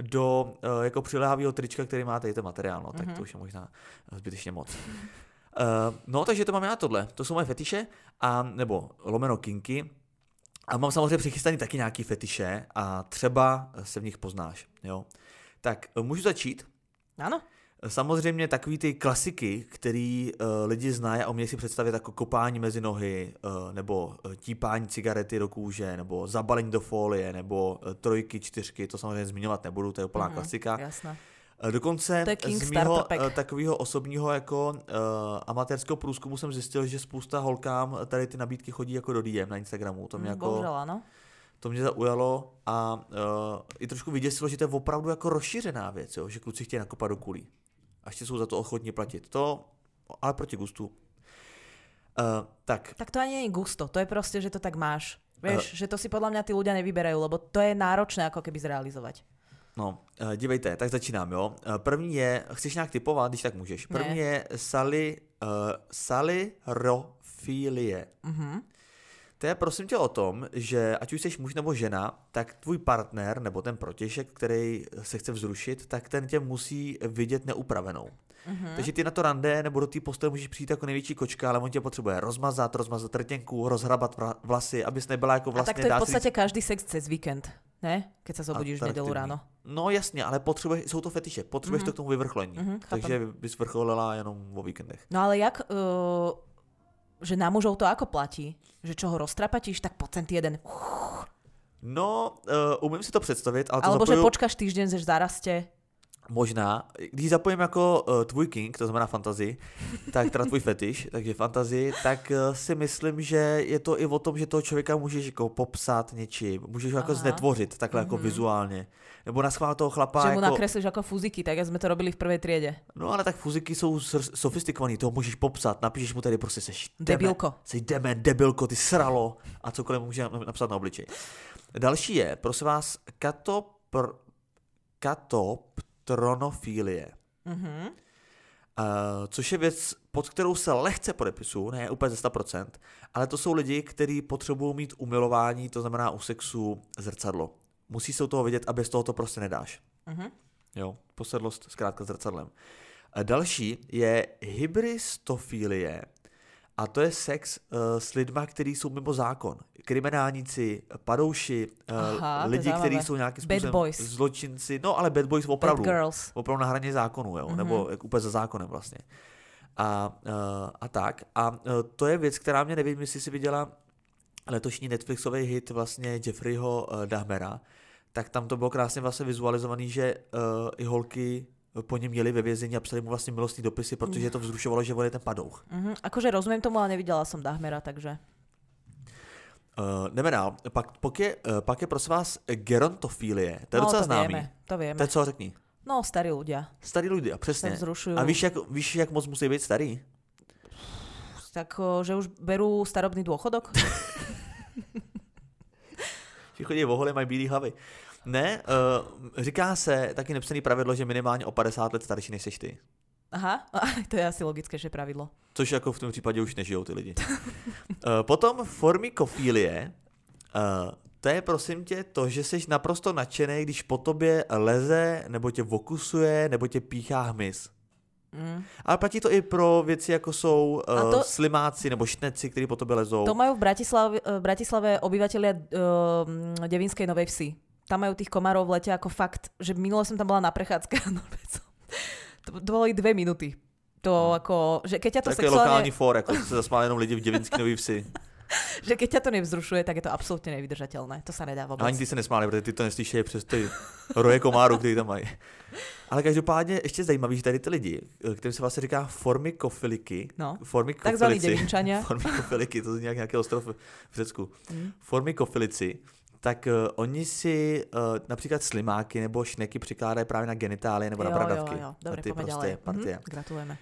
do uh, jako přiléhavého trička, který má tady ten materiál, no, tak mm-hmm. to už je možná zbytečně moc. Uh, no, takže to mám já tohle. To jsou moje fetiše, a, nebo lomeno kinky. A mám samozřejmě přichystaný taky nějaký fetiše a třeba se v nich poznáš, jo. Tak můžu začít? Ano. Samozřejmě takový ty klasiky, který uh, lidi znají a umějí si představit jako kopání mezi nohy, uh, nebo eh, típání cigarety do kůže, nebo zabalení do folie, nebo uh, trojky, čtyřky, to samozřejmě zmiňovat nebudu, to je úplná mm, klasika. Jasné. Dokonce z mého takového osobního jako uh, amatérského průzkumu jsem zjistil, že spousta holkám tady ty nabídky chodí jako do DM na Instagramu. To mě mm, jako, bohužel, ano. To mě zaujalo a uh, i trošku vyděsilo, že to je opravdu jako rozšířená věc, jo? že kluci chtějí nakopat do kulí a ještě jsou za to ochotní platit. To, ale proti gustu. Uh, tak. Tak to ani není gusto, to je prostě, že to tak máš. Vieš, uh, že to si podľa mňa ty ľudia nevyberajú, lebo to je náročné ako keby zrealizovať. No, uh, dívejte, tak začínám, jo. Uh, první je, chceš nějak typovat, když tak můžeš. První ne. je sali, uh, salirofilie. Uh-huh. To je prosím tě o tom, že ať už jsi muž nebo žena, tak tvůj partner nebo ten protěžek, který se chce vzrušit, tak ten tě musí vidět neupravenou. Mm-hmm. Takže ty na to rande nebo do té postele můžeš přijít jako největší kočka, ale on tě potřebuje rozmazat, rozmazat rtěnku, rozhrabat vlasy, abys nebyla jako vlastně. A tak to je v podstatě každý sex cez víkend, ne? Keď se zobudíš v nedělu ráno. No jasně, ale potřebuješ, jsou to fetiše, potřebuješ mm-hmm. to k tomu vyvrcholení. Mm-hmm, takže bys vrcholila jenom o víkendech. No ale jak, uh, že na mužov to ako platí? Že čo ho roztrapatíš, tak poď jeden. No, uh, umím si to představit, ale to Alebo zapoju... že počkáš týždeň, že zaraste. Možná, když zapojím jako uh, tvůj king, to znamená fantasy, tak teda tvůj fetiš, takže fantasy, tak uh, si myslím, že je to i o tom, že toho člověka můžeš jako popsat něčím, můžeš ho jako znetvořit takhle mm-hmm. jako mhm. vizuálně. Nebo na schvál toho chlapa Že mu jako... nakreslíš jako fuziky, tak jak jsme to robili v prvé triede. No ale tak fuziky jsou sofistikovaný, toho můžeš popsat, napíšeš mu tady prostě seš debilko. Jsi demen, debilko, ty sralo a cokoliv může napsat na obličej. Další je, prosím vás, katopr... katop tronofílie. Mm-hmm. Uh, což je věc, pod kterou se lehce podepisu, ne úplně ze 100%, ale to jsou lidi, kteří potřebují mít umilování, to znamená u sexu zrcadlo. Musí se u toho vidět a bez toho to prostě nedáš. Mm-hmm. Jo, posedlost zkrátka zrcadlem. A další je hybristofilie, a to je sex uh, s lidma, kteří jsou mimo zákon. Kriminálníci, padouši, uh, Aha, lidi, kteří jsou nějakým způsobem bad boys. zločinci. No ale bad boys opravdu. Bad girls. Opravdu na hraně zákonu, jo? Mm-hmm. nebo jak úplně za zákonem vlastně. A, uh, a tak. A uh, to je věc, která mě nevím, jestli si viděla letošní Netflixový hit vlastně Jeffreyho uh, Dahmera, tak tam to bylo krásně vlastně vizualizovaný, že uh, i holky po něm měli ve vězení a psali mu vlastně milostní dopisy, protože to vzrušovalo, že on je ten padouch. Mm-hmm. Akože rozumím tomu, ale neviděla jsem Dahmera, takže... Uh, jdeme dál. Pak, pak, je, uh, pak je prosím vás gerontofilie. To je no, docela to známý. Vieme, to vieme. To je co, řekni. No, starí ľudia. Starí ľudia, přesně. A víš jak, víš, jak moc musí být starý? Tak, že už berú starobný dôchodok? že chodí vohole, mají bílé hlavy. Ne, uh, říká se taky nepsaný pravidlo, že minimálně o 50 let starší než ty. Aha, to je asi logické, že pravidlo. Což jako v tom případě už nežijou ty lidi. uh, potom formikofílie, uh, to je prosím tě to, že jsi naprosto nadšený, když po tobě leze, nebo tě vokusuje, nebo tě píchá hmyz. Mm. Ale platí to i pro věci, jako jsou uh, to, slimáci nebo šneci, kteří po tobě lezou. To mají v Bratislave, v Bratislave obyvatelia uh, Devinskej Novej Vsi tam majú tých komárov v lete ako fakt, že minule som tam bola na prechádzke a to, to boli dve minúty. To hmm. ako, že keď ťa to Také sexuálne... lokální for, ako se zasmáli jenom lidi v Devinský nový vsi. že keď ťa to nevzrušuje, tak je to absolútne nevydržateľné. To sa nedá vôbec. Ani ty se nesmáli, protože ty to neslyšejí přes ty roje komáru, který tam mají. Ale každopádně ještě zajímavý, že tady ty lidi, kterým se vlastně říká formikofiliky, no, takzvaný devinčania. formikofiliky, to je nějak nějaký ostrov v Řecku. Mm. Formikofilici tak uh, oni si uh, například slimáky nebo šneky přikládají právě na genitálie nebo jo, na bradavky. Jo, jo, Dobre, ty prostě partie. Mm-hmm, gratulujeme.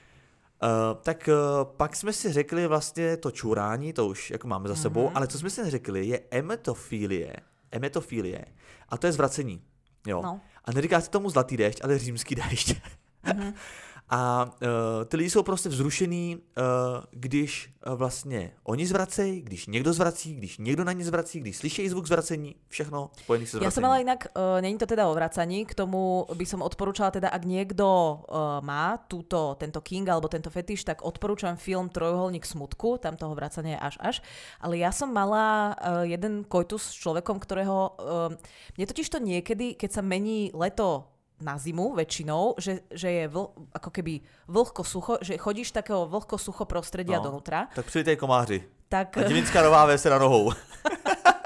Uh, tak uh, pak jsme si řekli vlastně to čurání, to už jako máme za sebou, mm-hmm. ale co jsme si řekli je emetofilie. Emetofilie. A to je zvracení. Jo. No. A neříká se tomu zlatý déšť, ale římský déšť. Mm-hmm. A uh, ty lidi jsou prostě vzrušený, uh, když uh, vlastně oni zvracejí, když někdo zvrací, když někdo na ně zvrací, když slyší zvuk zvracení, všechno spojené se zvracením. Ja som ale inak, uh, není to teda o vracaní, k tomu by som odporúčala teda, ak niekto uh, má túto, tento king alebo tento fetiš, tak odporúčam film Trojuholník smutku, tam toho vracania je až až. Ale ja som mala uh, jeden kojtus s človekom, ktorého, uh, mne totiž to niekedy, keď sa mení leto na zimu väčšinou, že, že je vl, ako keby vlhko sucho, že chodíš takého vlhko sucho prostredia no, donútra. Tak přijďte komáři. Tak... A divinská nová ves na nohou.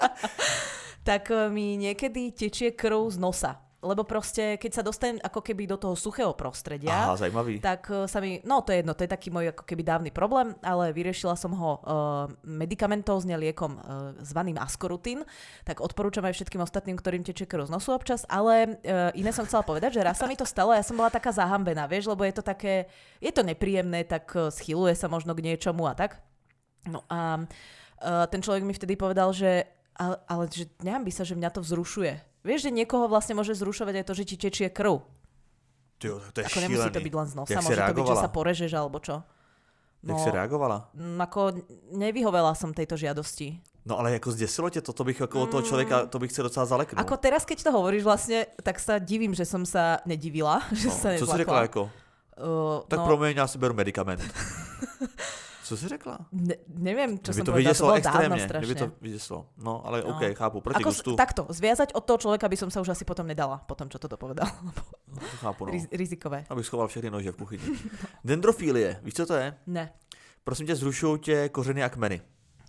tak eh, mi niekedy tečie krv z nosa lebo proste, keď sa dostanem ako keby do toho suchého prostredia, Aha, zajímavý. tak uh, sa mi, no to je jedno, to je taký môj ako keby dávny problém, ale vyriešila som ho uh, medikamentózne liekom uh, zvaným Ascorutin, tak odporúčam aj všetkým ostatným, ktorým teče krv z nosu občas, ale uh, iné som chcela povedať, že raz sa mi to stalo, ja som bola taká zahambená, vieš, lebo je to také, je to nepríjemné, tak schyluje sa možno k niečomu a tak. No a uh, ten človek mi vtedy povedal, že ale, ale že by sa, že mňa to vzrušuje Vieš, že niekoho vlastne môže zrušovať aj to, že ti tečie krv. Tyjo, to je Ako šílený. nemusí to byť len z nosa, môže to byť, že sa porežeš alebo čo. No, Jak si reagovala? Ako nevyhovela som tejto žiadosti. No ale jako zděsilo tě to, to bych jako mm. toho člověka, to bych se docela zaleknul. Ako teraz, keď to hovoríš vlastne, tak sa divím, že som sa nedivila, že no, sa co jsi řekla jako? Uh, tak no. pro mě já si beru medicament. Co jsi řekla? Ne, neviem, čo Kdyby som to povedala, to bolo extrémne, dávno strašne. Kdyby to vyděsilo. No, ale no. OK, chápu, proti Ako, gustu. Takto, zviazať od toho človeka by som sa už asi potom nedala, potom čo toto povedal. No, to chápu, no. Riz, rizikové. Abych schoval všechny nože v kuchyni. Dendrofílie, víš, co to je? Ne. Prosím tě, zrušují tě kořeny a kmeny.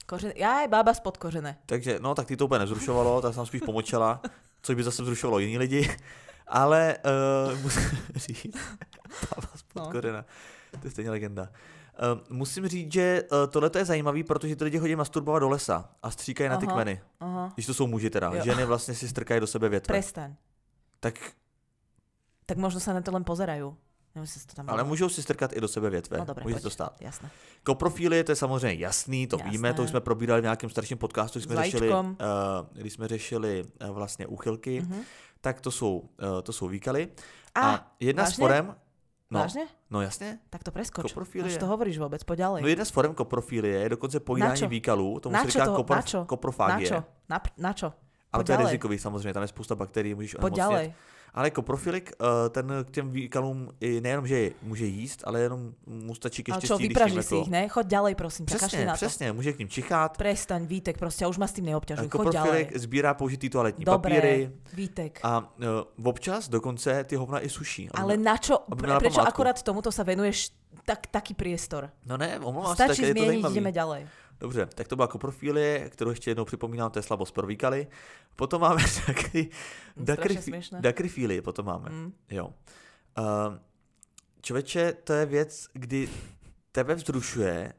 Kořen... Já je bába spod kořene. Takže, no, tak ty to úplně nezrušovalo, tak jsem spíš pomočela, což by zase vzrušovalo jiní lidi. Ale uh, musím říct, bába spod no. kořena, to je stejně legenda. Uh, musím říct, že uh, tohle je zajímavý, protože ty lidi chodí masturbovat do lesa a stříkají na ty kmeny. Aha. Když to jsou muži teda. Jo. Ženy vlastně si strkají do sebe větve. Prestaň. Tak... Tak možno se na to len pozerají. To tam ale můžou si strkat i do sebe větve. No dobré, Může pojď. to stát. Jasné. Koprofilie, to je samozřejmě jasný, to jasné. víme, to už jsme probírali v nějakém starším podcastu, když jsme řešili, uh, když jsme řešili uh, vlastně úchylky, mm-hmm. tak to jsou, uh, to jsou výkaly. A, a jedna vážně? z forem, No, Vážně? No jasně. Tak to preskoč. Koprofilie. Až to hovoríš vůbec, pojď ďalej. No jedna z forem koprofilie je dokonce pojídání výkalů, tomu na se říká to, kopro, na čo? koprofágie. Na čo? Na, na čo? Ale to je rizikový samozřejmě, tam je spousta bakterií, můžeš ďalej. Ale koprofilik, uh, ten k těm výkalům i nejenom, že může jíst, ale jenom mu stačí ke štěstí, Ale čo, vypraží si jako... ich, ne? Choď ďalej, prosím. Přesně, na to. přesně, může k ním čichat. Prestaň, Vítek, prostě už ma s tím neobťažuj. Choď ďalej. Koprofilik sbírá použitý toaletní Dobré, papíry. Vítek. A uh, občas dokonce ty hovna i suší. Ale na čo, prečo akorát tomuto sa venuješ tak, taký priestor? No ne, omlouvám se, Stačí tak je to zajímavý. ideme ďalej. Dobře, tak to byla koprofilie, kterou ještě jednou připomínám, to je slabost pro výkaly. Potom máme dakry, dakry, dakryfílie, potom máme. Mm. Jo. Uh, člověče, to je věc, kdy tebe vzrušuje,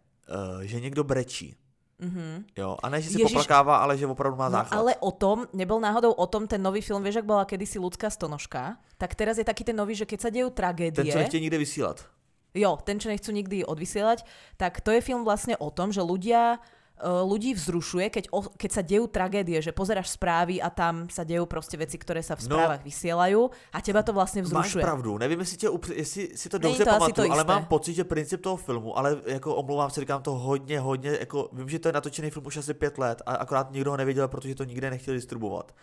uh, že někdo brečí. Mm-hmm. Jo, a ne, že si Ježiš, poplakává, ale že opravdu má záchvat. No, ale o tom, nebol náhodou o tom ten nový film, vieš, ak bola kedysi ľudská stonožka, tak teraz je taký ten nový, že keď sa dejú tragédie... Ten, co nechtějí nikde vysílat. Jo, ten, čo nechcú nikdy odvysielať, tak to je film vlastne o tom, že ľudia ľudí vzrušuje, keď, o, keď sa dejú tragédie, že pozeráš správy a tam sa dejú proste veci, ktoré sa v správach no, vysielajú a teba to vlastne vzrušuje. Máš pravdu, nevím, jestli, tě, jestli si to dobře to pamatuju, ale mám pocit, že princip toho filmu, ale jako omlouvám se, říkám to hodně, hodně, jako vím, že to je natočený film už asi pět let a akorát nikdo ho nevěděl, protože to nikde nechtěli distribuovat.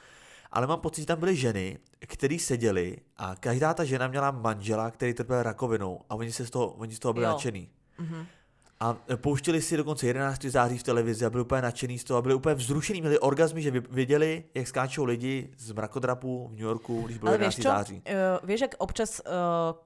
Ale mám pocit, že tam byly ženy, které seděly a každá ta žena měla manžela, který trpěl rakovinou a oni, se z toho, oni z toho byli nadšený. Mm-hmm. A pouštěli si dokonce 11. září v televizi a byli úplně nadšený z toho a byli úplně vzrušený, měli orgazmy, že věděli, jak skáčou lidi z mrakodrapu v New Yorku, když bylo 11. září. Uh, vieš, jak občas uh,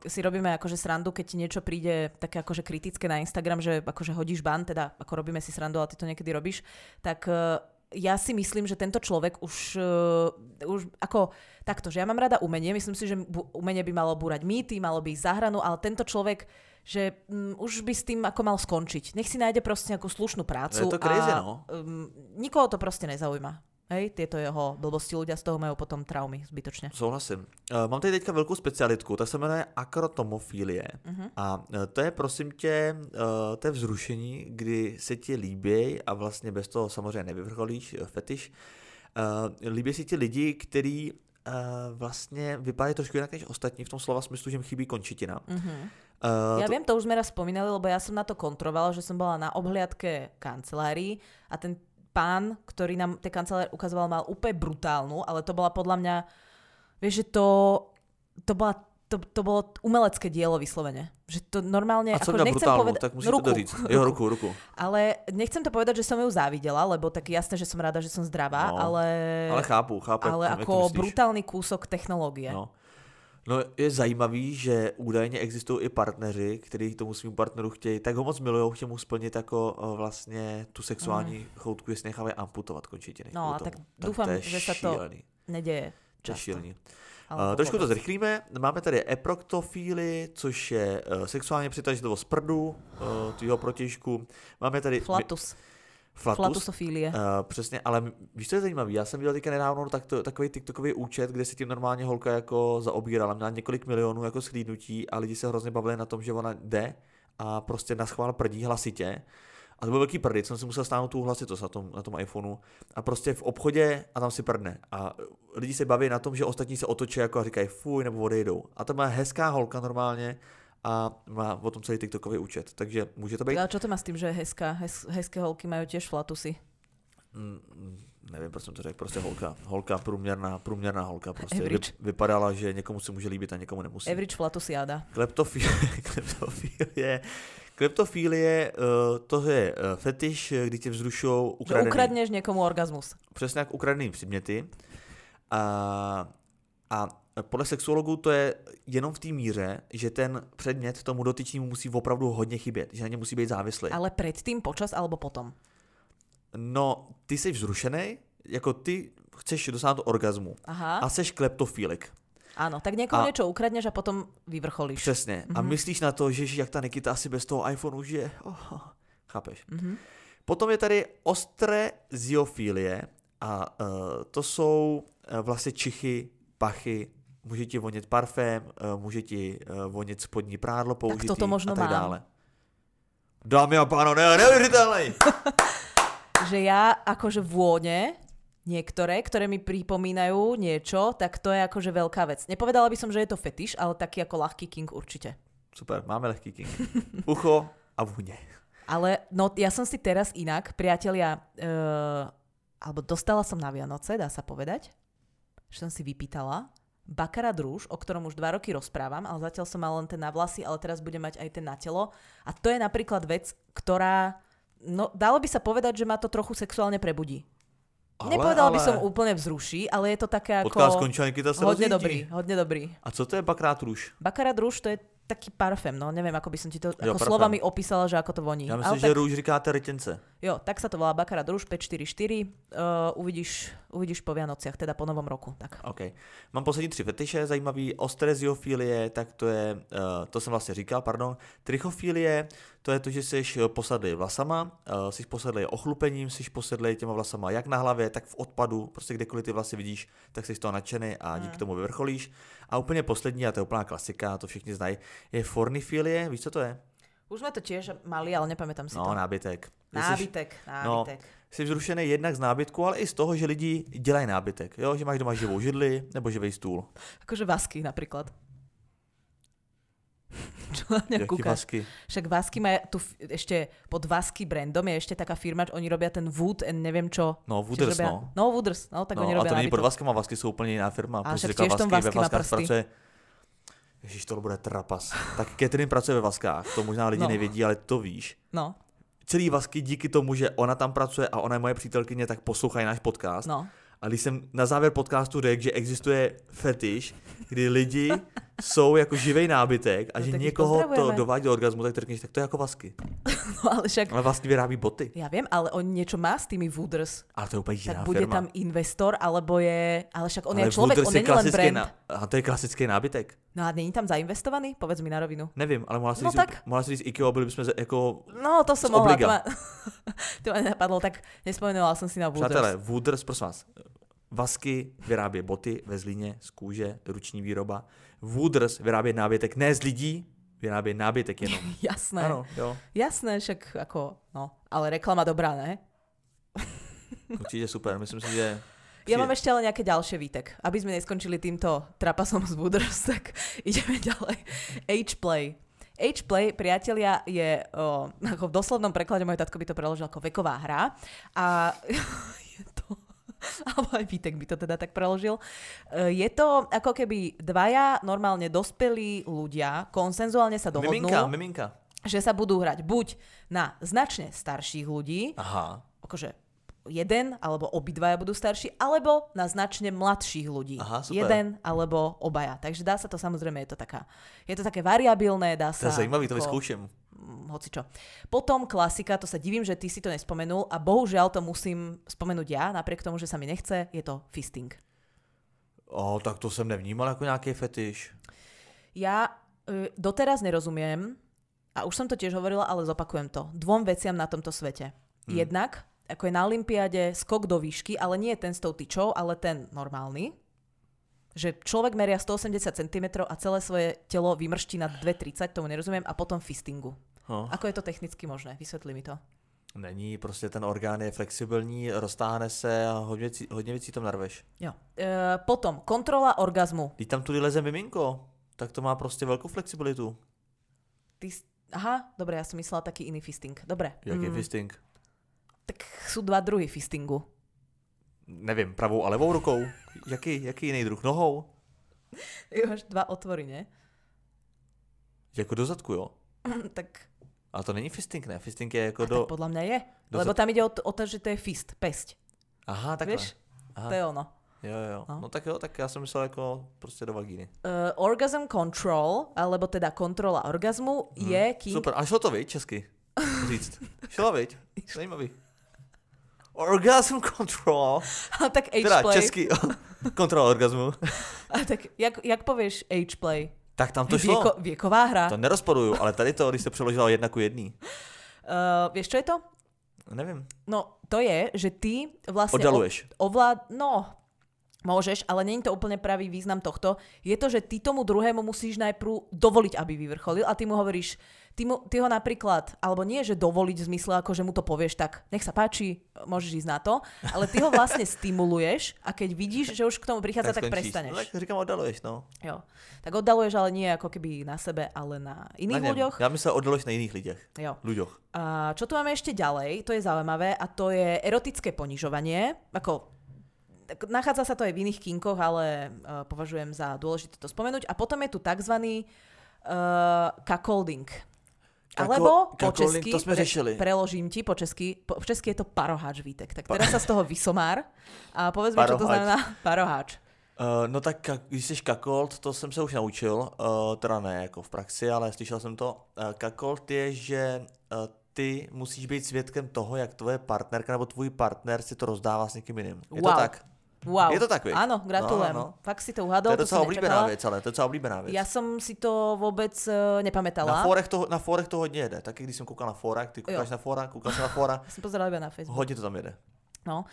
si robíme akože srandu, keď ti niečo príde také akože kritické na Instagram, že akože hodíš ban, teda ako robíme si srandu, ale ty to niekedy robíš, tak uh, ja si myslím, že tento človek už, uh, už ako takto, že ja mám rada umenie, myslím si, že umenie by malo búrať mýty, malo by ísť za hranu, ale tento človek že um, už by s tým ako mal skončiť. Nech si nájde proste nejakú slušnú prácu. Je to crazy, a no. um, nikoho to proste nezaujíma. Hej, tieto jeho blbosti ľudia z toho majú potom traumy zbytočně. Souhlasím. Uh, mám tady teďka velkou specialitku, ta se jmenuje akrotomofílie. Uh-huh. A uh, to je prosím tě, uh, to je vzrušení, kdy se ti líbí a vlastně bez toho samozřejmě nevyvrcholíš fetiš. Uh, líbí si ti lidi, který uh, vlastně vypadají trošku jinak než ostatní v tom slova smyslu, že jim chybí končitina. Uh-huh. Uh, ja to... viem, to už sme raz spomínali, lebo ja som na to kontrolovala, že som bola na obhliadke kancelárii a ten pán, ktorý nám tie kancelárie ukazoval, mal úplne brutálnu, ale to bola podľa mňa, vieš, že to, to bola to, to bolo umelecké dielo vyslovene. Že to normálne... A co ako, nechcem povedať, tak musíte ruku, to říct. Jo, ruku, ruku. Ale nechcem to povedať, že som ju závidela, lebo tak jasné, že som rada, že som zdravá, no, ale... Ale chápu, chápu. Ale ako brutálny kúsok technológie. No. No je zajímavý, že údajně existují i partneři, kteří tomu svým partneru chtějí, tak ho moc milují, chtějí mu splnit jako eh, vlastně tu sexuální mm. choutku, jestli nechávají amputovat končetiny. No a tak doufám, že se to neděje. To je Uh, trošku to zrychlíme. Máme tady eproktofíly, což je uh, sexuálně přitažlivost prdu, uh, tvýho protěžku. Máme tady... Flatus. My, Flatus. Flatusofílie. Uh, přesně, ale víš, co je zajímavé? Já jsem viděl teďka nedávno tak to, takový TikTokový účet, kde se tím normálně holka jako zaobírala. Měla několik milionů jako schlídnutí a lidi se hrozně bavili na tom, že ona jde a prostě naschvál prdí hlasitě. A to byl velký prdy, jsem si musel stáhnout tu hlasitost na tom, na tom iPhoneu. A prostě v obchodě a tam si prdne. A lidi se baví na tom, že ostatní se otočí jako a říkají fuj nebo odejdou. A to má hezká holka normálně, a má o tom celý TikTokový účet, takže může to být. A čo to má s tým, že hezká? Hez, hezké holky majú tiež flatusy. Mm, mm, nevím, proč jsem to řekl, prostě holka. Holka, průměrná, průměrná holka. Prostě vy, vypadala, že někomu se může líbit a někomu nemusí. Average flatusiada. Kleptofilie, kleptofilie, kleptofilie, uh, to je uh, fetiš, eh, kdy tě vzrušou Že ukradený, ukradneš někomu orgasmus. přesně jak ukradený předměty. A, a podle sexuologů to je jenom v té míře, že ten předmět tomu dotyčnému musí opravdu hodně chybět, že na ně musí být závislý. Ale predtým, počas alebo potom. No, ty jsi vzrušený, jako ty chceš dosáhnout orgazmu Aha, a seš kleptofílik. áno. Tak a- niečo ukradneš a potom vyvrcholíš. Přesně. A myslíš na to, že jak ta Nikita asi bez toho iPhoneu žije. Oh, chápeš? Mhm. Potom je tady ostré ziofilie a uh, to jsou uh, vlastně čichy, pachy, může ti vonět parfém, uh, může ti uh, vonět spodní prádlo použitý toto možno a tak mám. dále. Dámy a pánové, neuvěřitelný! Že ja akože vône niektoré, ktoré mi pripomínajú niečo, tak to je akože veľká vec. Nepovedala by som, že je to fetiš, ale taký ako ľahký king určite. Super, máme lehký king. Ucho a vůně. Ale no, ja som si teraz inak, priatelia, uh, alebo dostala som na Vianoce, dá sa povedať, že som si vypýtala Bakarat rúž, o ktorom už dva roky rozprávam, ale zatiaľ som mal len ten na vlasy, ale teraz budem mať aj ten na telo. A to je napríklad vec, ktorá, no dalo by sa povedať, že ma to trochu sexuálne prebudí. Ale, Nepovedala by ale- som úplne vzruší, ale je to také ako... Podcast skončil, Nikita se hodne rozjíždí. dobrý, hodne dobrý. A co to je bakrát růž? Bakarat rúž to je taký parfém, no neviem, ako by som ti to Jo, ako parfém. slovami opísala, že ako to voní. Já Ale myslím, tak- že růž říkáte rytence. Jo, tak sa to volá Bakarat Rúž 544. Uh, uvidíš, uvidíš po Vianociach, teda po novom roku. Tak. OK. Mám poslední tři fetiše, zajímavý. Ostré ziofilie, tak to je, uh, to jsem vlastně říkal, pardon. Trichofilie, to je to, že jsi posadlý vlasama, uh, jsi posadlý ochlupením, jsi posadlý těma vlasama jak na hlavě, tak v odpadu, prostě kdekoliv ty vlasy vidíš, tak jsi z toho nadšený a díky tomu vyvrcholíš. A úplně poslední, a to je úplná klasika, to všichni znají, je fornifilie, víš, co to je? Už sme to tiež mali, ale nepamätám si No, to. nábytek. Jsi- Nábytek, No, nábytek. jsi vzrušený jednak z nábytku, ale i z toho, že lidi dělají nábytek. Jo? Že máš doma živou židli nebo živý stůl. Akože vasky napríklad. Čo na mňa Jaký kúkaš? vasky. Však Vasky má tu ešte pod Vasky brandom je ešte taká firma, že oni robia ten Wood and neviem čo. No, Wooders, robia, no. No, Wooders, no, tak no, oni a robia to není pod nábytok. Vaskama, Vasky jsou úplně jiná firma. A Prostě však tiež v tom Vasky, Vasky má prsty. pracuje. Ježíš, to bude trapas. Tak Catherine pracuje ve Vaskách, to možná lidi No. nevědí, ale to víš. No, Celý Vasky díky tomu, že ona tam pracuje a ona je moje přítelkyně, tak poslouchají náš podcast. no. A když jsem na závěr podcastu řekl, že existuje fetiš, kdy lidi jsou jako živej nábytek a No že někoho to dovádí do orgazmu, tak řekneš, tak to je jako vasky. no ale však, Ale vlastně vyrábí boty. ja viem, ale on niečo má s tými Wooders. Ale to je úplně jiná Tak bude firma. tam investor, alebo je... Ale však on Ale je človek, Wooders on je není len brand. Na, a to je klasický nábytek. No a není tam zainvestovaný? Povedz mi na rovinu. Nevím, ale mohla si No říct, tak. mohla si říct IKEA, byli bychom jako... No, to Z mohla. To ma, to ma nenapadlo, tak nespomenula som si na Wooders. Přátelé, Wooders, prosím vás, Vasky vyrábí boty ve Zlíně z kůže, ruční výroba. Wooders vyrábí nábytek ne z lidí, vyrábí nábytek jenom. Jasné. Ano, jo, Jasné, však ako, no, ale reklama dobrá, ne? určitě super, myslím si, že... Ja mám ešte ale nejaké ďalšie výtek. Aby sme neskončili týmto trapasom z Wooders, tak ideme ďalej. H-play. H-play, priatelia, je o, ako v doslovnom preklade, môj tatko by to preložil ako veková hra. A. Alebo aj Vítek by to teda tak preložil. E, Je to ako keby dvaja normálne dospelí ľudia konsenzuálne sa dohodnú, Miminka, miminka. že sa budú hrať buď na značne starších ľudí, Aha, akože jeden alebo obidvaja budú starší, alebo na značne mladších ľudí. Aha, super. Jeden alebo obaja. Takže dá sa to samozrejme, je to, taká, je to také variabilné, dá to sa... je zajímavý, to mm, hocičo. Potom klasika, to sa divím, že ty si to nespomenul a bohužiaľ to musím spomenúť ja, napriek tomu, že sa mi nechce, je to fisting. O, tak to jsem nevnímal jako nějaký fetiš. Ja e, doteraz nerozumiem, a už som to tiež hovorila, ale zopakujem to, dvom veciam na tomto svete. Hmm. Jednak, ako je na Olympiáde skok do výšky, ale nie ten s tou tyčou, ale ten normálny. Že človek meria 180 cm a celé svoje telo vymrští na 2,30, tomu nerozumiem, a potom fistingu. No. Ako je to technicky možné? Vysvetli mi to. Není, prostě ten orgán je flexibilní, roztáhne se a hodně, věcí- hodně věcí tam narveš. Jo. E, potom, kontrola orgazmu. Když tam tudy leze miminko, tak to má prostě velkou flexibilitu. Ty, aha, dobre, ja som myslela taký iný fisting. Dobre. Jak je Mm, fisting? tak sú dva druhy fistingu. Nevím, pravou a levou rukou? Jaký, jaký jiný druh? Nohou? Máš dva otvory, ne? Jako do zadku, jo? tak, Ale to není fisting, ne? Fisting je jako a do... tak podľa mňa je. do Lebo tam ide o to, o to, že to je fist, pesť. Aha, takhle. Vieš? Aha. To je ono. Jo, jo. No. No. tak jo, tak já jsem myslel jako prostě do vagíny. Uh, orgasm control, alebo teda kontrola orgazmu, Hmm. je kým... Super, a šlo to, viď, česky? Říct. Šlo, viď? Zajímavý. Orgasm control. tak Teda H-play. český. Kontrola orgasmu. A tak jak, jak povieš H-play? Tak tam to šlo. Vieko, věková hra. To nerozporuju, ale tady to, když se přeložila jedna ku jedný. Uh, vieš, čo je to? Nevím. No, to je, že ty vlastne... Oddaluješ. Ovlád... No, môžeš, ale není to úplne pravý význam tohto. Je to, že ty tomu druhému musíš najprv dovoliť, aby vyvrcholil a ty mu hovoríš, ty, mu, ty ho napríklad, alebo nie, že dovoliť v zmysle, ako že mu to povieš, tak nech sa páči, môžeš ísť na to, ale ty ho vlastne stimuluješ a keď vidíš, že už k tomu prichádza, tak, tak skončíš. prestaneš. No, tak říkám, oddaluješ, no. Jo. Tak oddaluješ, ale nie ako keby na sebe, ale na Na iných něm. ľuďoch. Já myslel, oddaluješ na jiných lidech. Jo. Ľuďoch. A čo tu máme ešte ďalej, to je zaujímavé, a to je erotické ponižovanie. Ako, nachádza sa to aj v iných kinkoch, ale uh, považujem za dôležité to spomenúť. A potom je tu tzv. Uh, cuckolding. Kako- Alebo po cuckolding, česky, to sme řešili. preložím ti po česky, po, po česky je to paroháč, Vítek. Tak teraz sa z toho vysomár a povedz mi, čo to znamená paroháč. Uh, no tak když jsi kakolt, to jsem se už naučil, uh, teda ne jako v praxi, ale slyšel jsem to. Uh, kakolt je, že uh, ty musíš být svědkem toho, jak tvoje partnerka nebo tvůj partner si to rozdává s někým jiným. Je Wow. to tak? Wow. Je to tak, viď? Áno, gratulujem. No, no. Fakt si to To uhádol, je to docela som oblíbená věc, ale to je docela oblíbená věc. Ja som si to vôbec uh, nepamätala. Na fórech, to, na fórech to hodně jede. Taky když jsem koukal na fóra, ty koukáš Jo. na fóra, jsem na fóra, Ja som pozerala na Facebook. hodně to tam jede. No.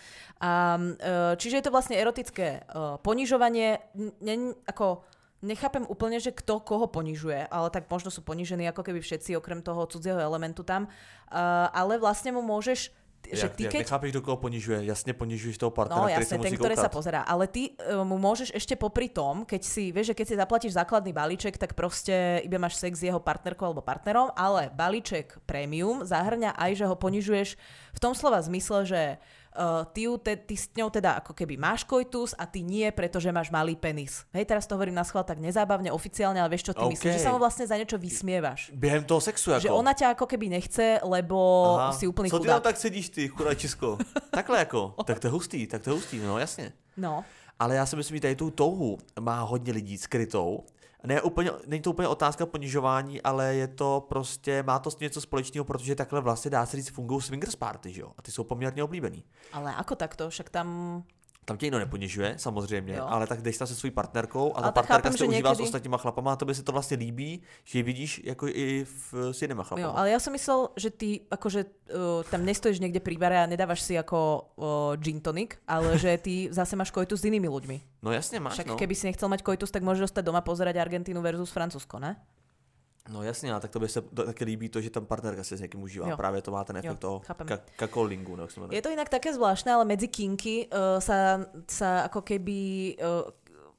A, e, čiže je to vlastne erotické e, ponižovanie. N- Ne, ako, nechápem úplne, že kto koho ponižuje, ale tak možno sú ponižení ako keby všetci, okrem toho cudzieho elementu tam. Uh, ale vlastne mu môžeš že ty jak keď... nechápeš, do koho ponižuje, jasně ponižuješ toho partnera, No který se jasne, musí ten, ktorý sa pozerá. Ale ty uh, mu môžeš ešte popri tom, keď si, vieš, že keď si zaplatíš základný balíček, tak proste iba máš sex s jeho partnerkou alebo partnerom, ale balíček premium zahrňa aj, že ho ponižuješ v tom slova zmysle, že uh, ty, ju te, ty s ňou teda ako keby máš koitus a ty nie, pretože máš malý penis. Hej, teraz to hovorím na schvál tak nezábavne, oficiálne, ale vieš, čo ty OK. myslíš, že sa mu vlastne za niečo vysmievaš. Během toho sexu jako. Že ona ťa ako keby nechce, lebo si úplný Co ty tam chudák. tak sedíš ty, chudáčisko? Takhle jako, tak to je hustý, tak to je hustý, no jasně. No. Ale já si myslím, že tady tu touhu má hodně lidí skrytou. Ne, úplně, není to úplně otázka ponižování, ale je to prostě, má to něco společného, protože takhle vlastně dá se říct fungují swingers party, že jo? A ty jsou poměrně oblíbený. Ale ako takto? Však tam Tam tě nikdo neponižuje, samozřejmě, Jo. ale tak jdeš tam se svojí partnerkou a Ale ta tak partnerka chápem, se užívá s někdy- ostatníma chlapama a tobě se to vlastně líbí, že ji vidíš jako i v, s jinýma chlapama. Jo, ale ja som myslel, že ty akože uh, tam nestojíš niekde pri bare a nedávaš si ako uh, gin tonic, ale že ty zase máš koitus s inými ľuďmi. No jasně máš, Však no. keby si nechcel mať koitus, tak môžeš ostať doma pozerať Argentínu versus Francúzsko, ne? No jasně, a tak to by se to taky líbí to, že tam partnerka se s někým užívá. Jo. Právě to má ten efekt Jo, toho ka- kakolingu, se. Je to inak také zvláštne, ale medzi kinky uh, sa, sa ako keby uh,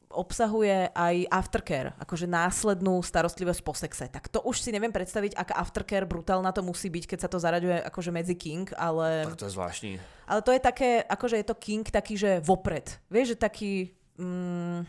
obsahuje aj aftercare, akože následnú starostlivosť po sexe. Tak to už si neviem predstaviť, aká aftercare brutálna to musí byť, keď sa to zaraďuje akože medzi king, ale... Tak to je zvláštní. Ale to je také, akože je to king taký, že vopred. Vieš, že taký... Mm,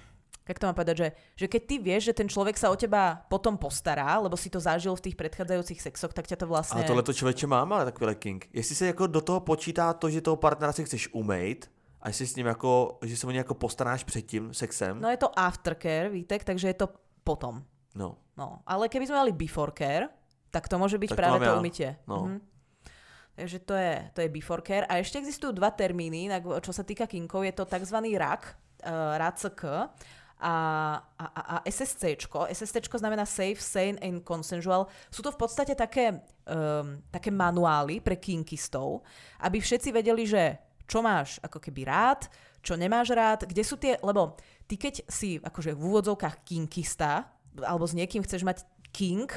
jak to mám povedať, že, že keď ty vieš, že ten človek sa o teba potom postará, lebo si to zažil v tých predchádzajúcich sexoch, tak ťa to vlastne... Ale tohle to člověče mám, ale takovýhle king. Jestli se jako do toho počítá to, že toho partnera si chceš umejt, a jestli s ním jako, že se o ně jako postaráš před tím sexem, No je to aftercare, Vítek, takže je to potom. no. No, ale keby sme mali before care, tak to môže byť Tak to to ja. umytie. No. Mhm. Takže to je, to je before care. A ešte existujú dva termíny, čo sa týka kinkov, je to tzv. RAK, uh, RACK a, a, a, SSCčko. SSCčko znamená Safe, Sane and Consensual. Sú to v podstate také, um, také manuály pre kinkistov, aby všetci vedeli, že čo máš ako keby rád, čo nemáš rád, kde sú tie, lebo ty keď si akože v úvodzovkách kinkista, alebo s niekým chceš mať king,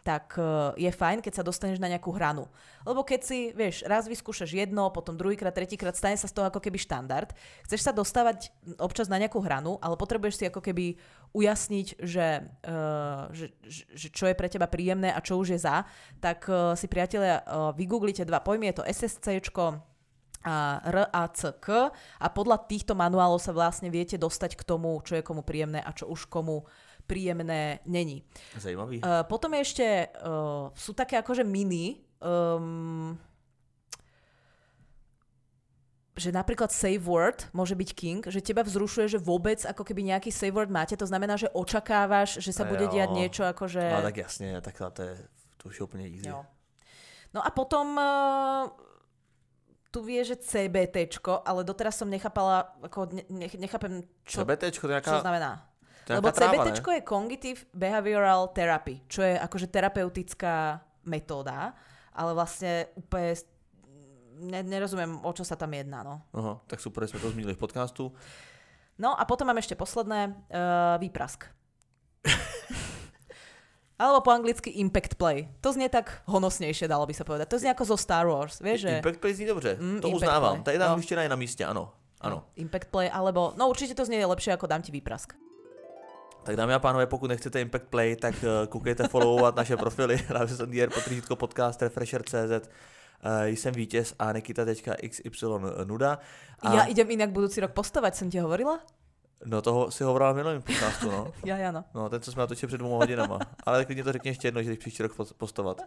tak eh, je fajn, keď sa dostaneš na nejakú hranu. Lebo keď si, vieš, raz vyskúšaš jedno, potom druhýkrát, tretíkrát, stane sa z toho ako keby štandard. Chceš sa dostávať občas na nejakú hranu, ale potrebuješ si ako keby ujasniť, že, uh, že, že, čo je pre teba príjemné a čo už je za, tak uh, si priatelia uh, vygooglite dva pojmy, je to SSCčko a R, A, podľa týchto manuálov sa vlastne viete dostať k tomu, čo je komu príjemné a čo už komu príjemné není. Zajímavý. Uh, potom ešte uh, sú také akože mini, um, že napríklad save word môže byť king, že teba vzrušuje, že vôbec ako keby nejaký save word máte, to znamená, že očakávaš, že sa bude Jo. diať niečo akože... Ale tak jasně, tak to je, to už je úplně easy. Jo. No a potom uh, tu vie, že CBTčko, ale doteraz som nechápala, ako ne, ne, nechápem, čo, CBTčko, to je čo znamená. Lebo tráva? CBTčko je Cognitive Behavioral Therapy, čo je akože terapeutická metóda, ale vlastne úplne ne, nerozumiem, o čo sa tam jedná. No. Aha, tak super, že jsme to zmínili v podcastu. no a potom mám ešte posledné, uh, výprask. Alebo po anglicky Impact Play. To znie tak honosnejšie, dalo by sa povedať. To znie ako zo Star Wars, vieš, že... Impact Play zní dobře, Mm, to Impact. Play, Tady ta no. angličtina je na místě, ano. Ano. Impact Play, alebo... No určite to znie lepšie ako dám ti výprask. Tak dámy a pánové, pokud nechcete Impact Play, tak uh, koukejte followovat naše profily. Jsem DR, potržítko podcast, Refresher.cz. Uh, jsem vítěz a Nikita teďka XY nuda. A Ja idem inak budúci rok postovať, som ti hovorila? No toho si hovorila v minulém podcastu, no. Ja, ja, no. No, ten, co jsme natočili před dvěma hodinama. Ale klidně to řekni ještě jedno, že jdeš příští rok post- postovat.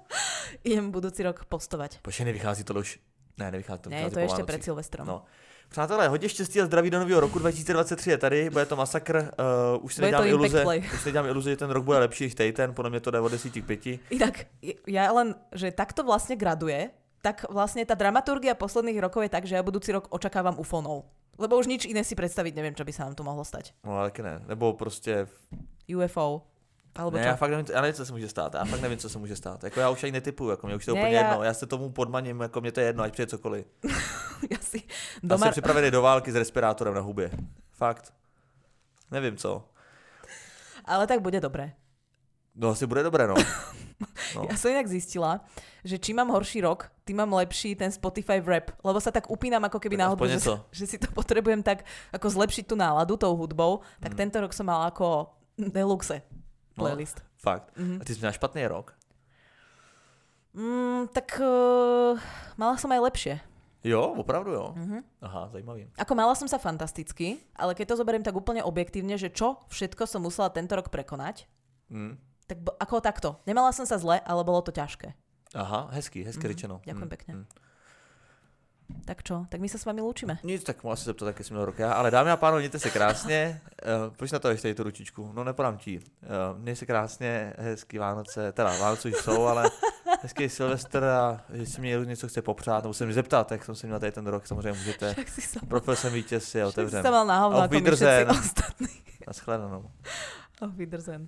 Idem budúci rok postovať. Počkej, nevychází to už. Ne, nevychází to. To je po ešte Vánocích. pred Silvestrom. No. Přátelé, hodně štěstí a zdraví do nového roku 2023 je tady, bude to masakr, uh, už si to nedělám iluze, už si nedělám iluze, že ten rok bude lepší než ten, podle mě to jde od 10 k 5. Inak, ja len, že takto vlastne graduje, tak vlastne tá dramaturgia posledných rokov je tak, že ja budúci rok očakávam ufónov. Lebo už nič iné si predstaviť neviem, čo by sa nám tu mohlo stať. No ale ne, nebo prostě, UFO. Alebo ne, já fakt nevím, já nevím, co se může stát, já fakt nevím, co se může stát. Jako já už ani netypuju, jako mě už to Ne, úplně já- jedno, já se tomu podmaním, jako mě to je jedno, ať přijde cokoliv. ja si Já doma... jsem připravený do války s respirátorem na hubě. Fakt. Nevím co. Ale tak bude dobré. No asi bude dobré, no. No. Ja som inak zistila, že čím mám horší rok, tým mám lepší ten Spotify rap, lebo sa tak upínam ako keby Tak na hudbu, aspoň že, že si to potrebujem tak ako zlepšiť tú náladu tou hudbou, tak Mm. tento rok som mal ako deluxe No. playlist. Fakt. Mhm. A ty jsi měla špatný rok? Mm, tak uh, mala som aj lepšie. Jo, opravdu jo. Mhm. Aha, zajímavý. Ako mala som sa fantasticky, ale keď to zoberiem tak úplne objektívne, že čo všetko som musela tento rok prekonať, Hm. tak ako takto. Nemala som sa zle, ale bolo to ťažké. Aha, hezký, hezky Mhm, řečeno. ďakujem Hm, pekne. hm. Tak čo? Tak my sa s vami lúčime. Nic, tak mohu asi zeptat, jaký jsi měl rok já. Ale dámy a pánové, mějte se krásně. Uh, proč na to ještě tady tu ručičku? No nepodám ti. Uh, měj se krásně, hezký Vánoce. Teda Vánoce už jsou, ale hezký Silvestr a jestli mě někdo něco chce popřát, nebo se mi zeptat, jak jsem si měl tady ten rok, samozřejmě můžete. Však Profil jsem vítěz, je však si otevřen. sa mal na hovno Auf ako my všetci Wiedersehen. ostatní. Naschledanou. Auf Wiedersehen.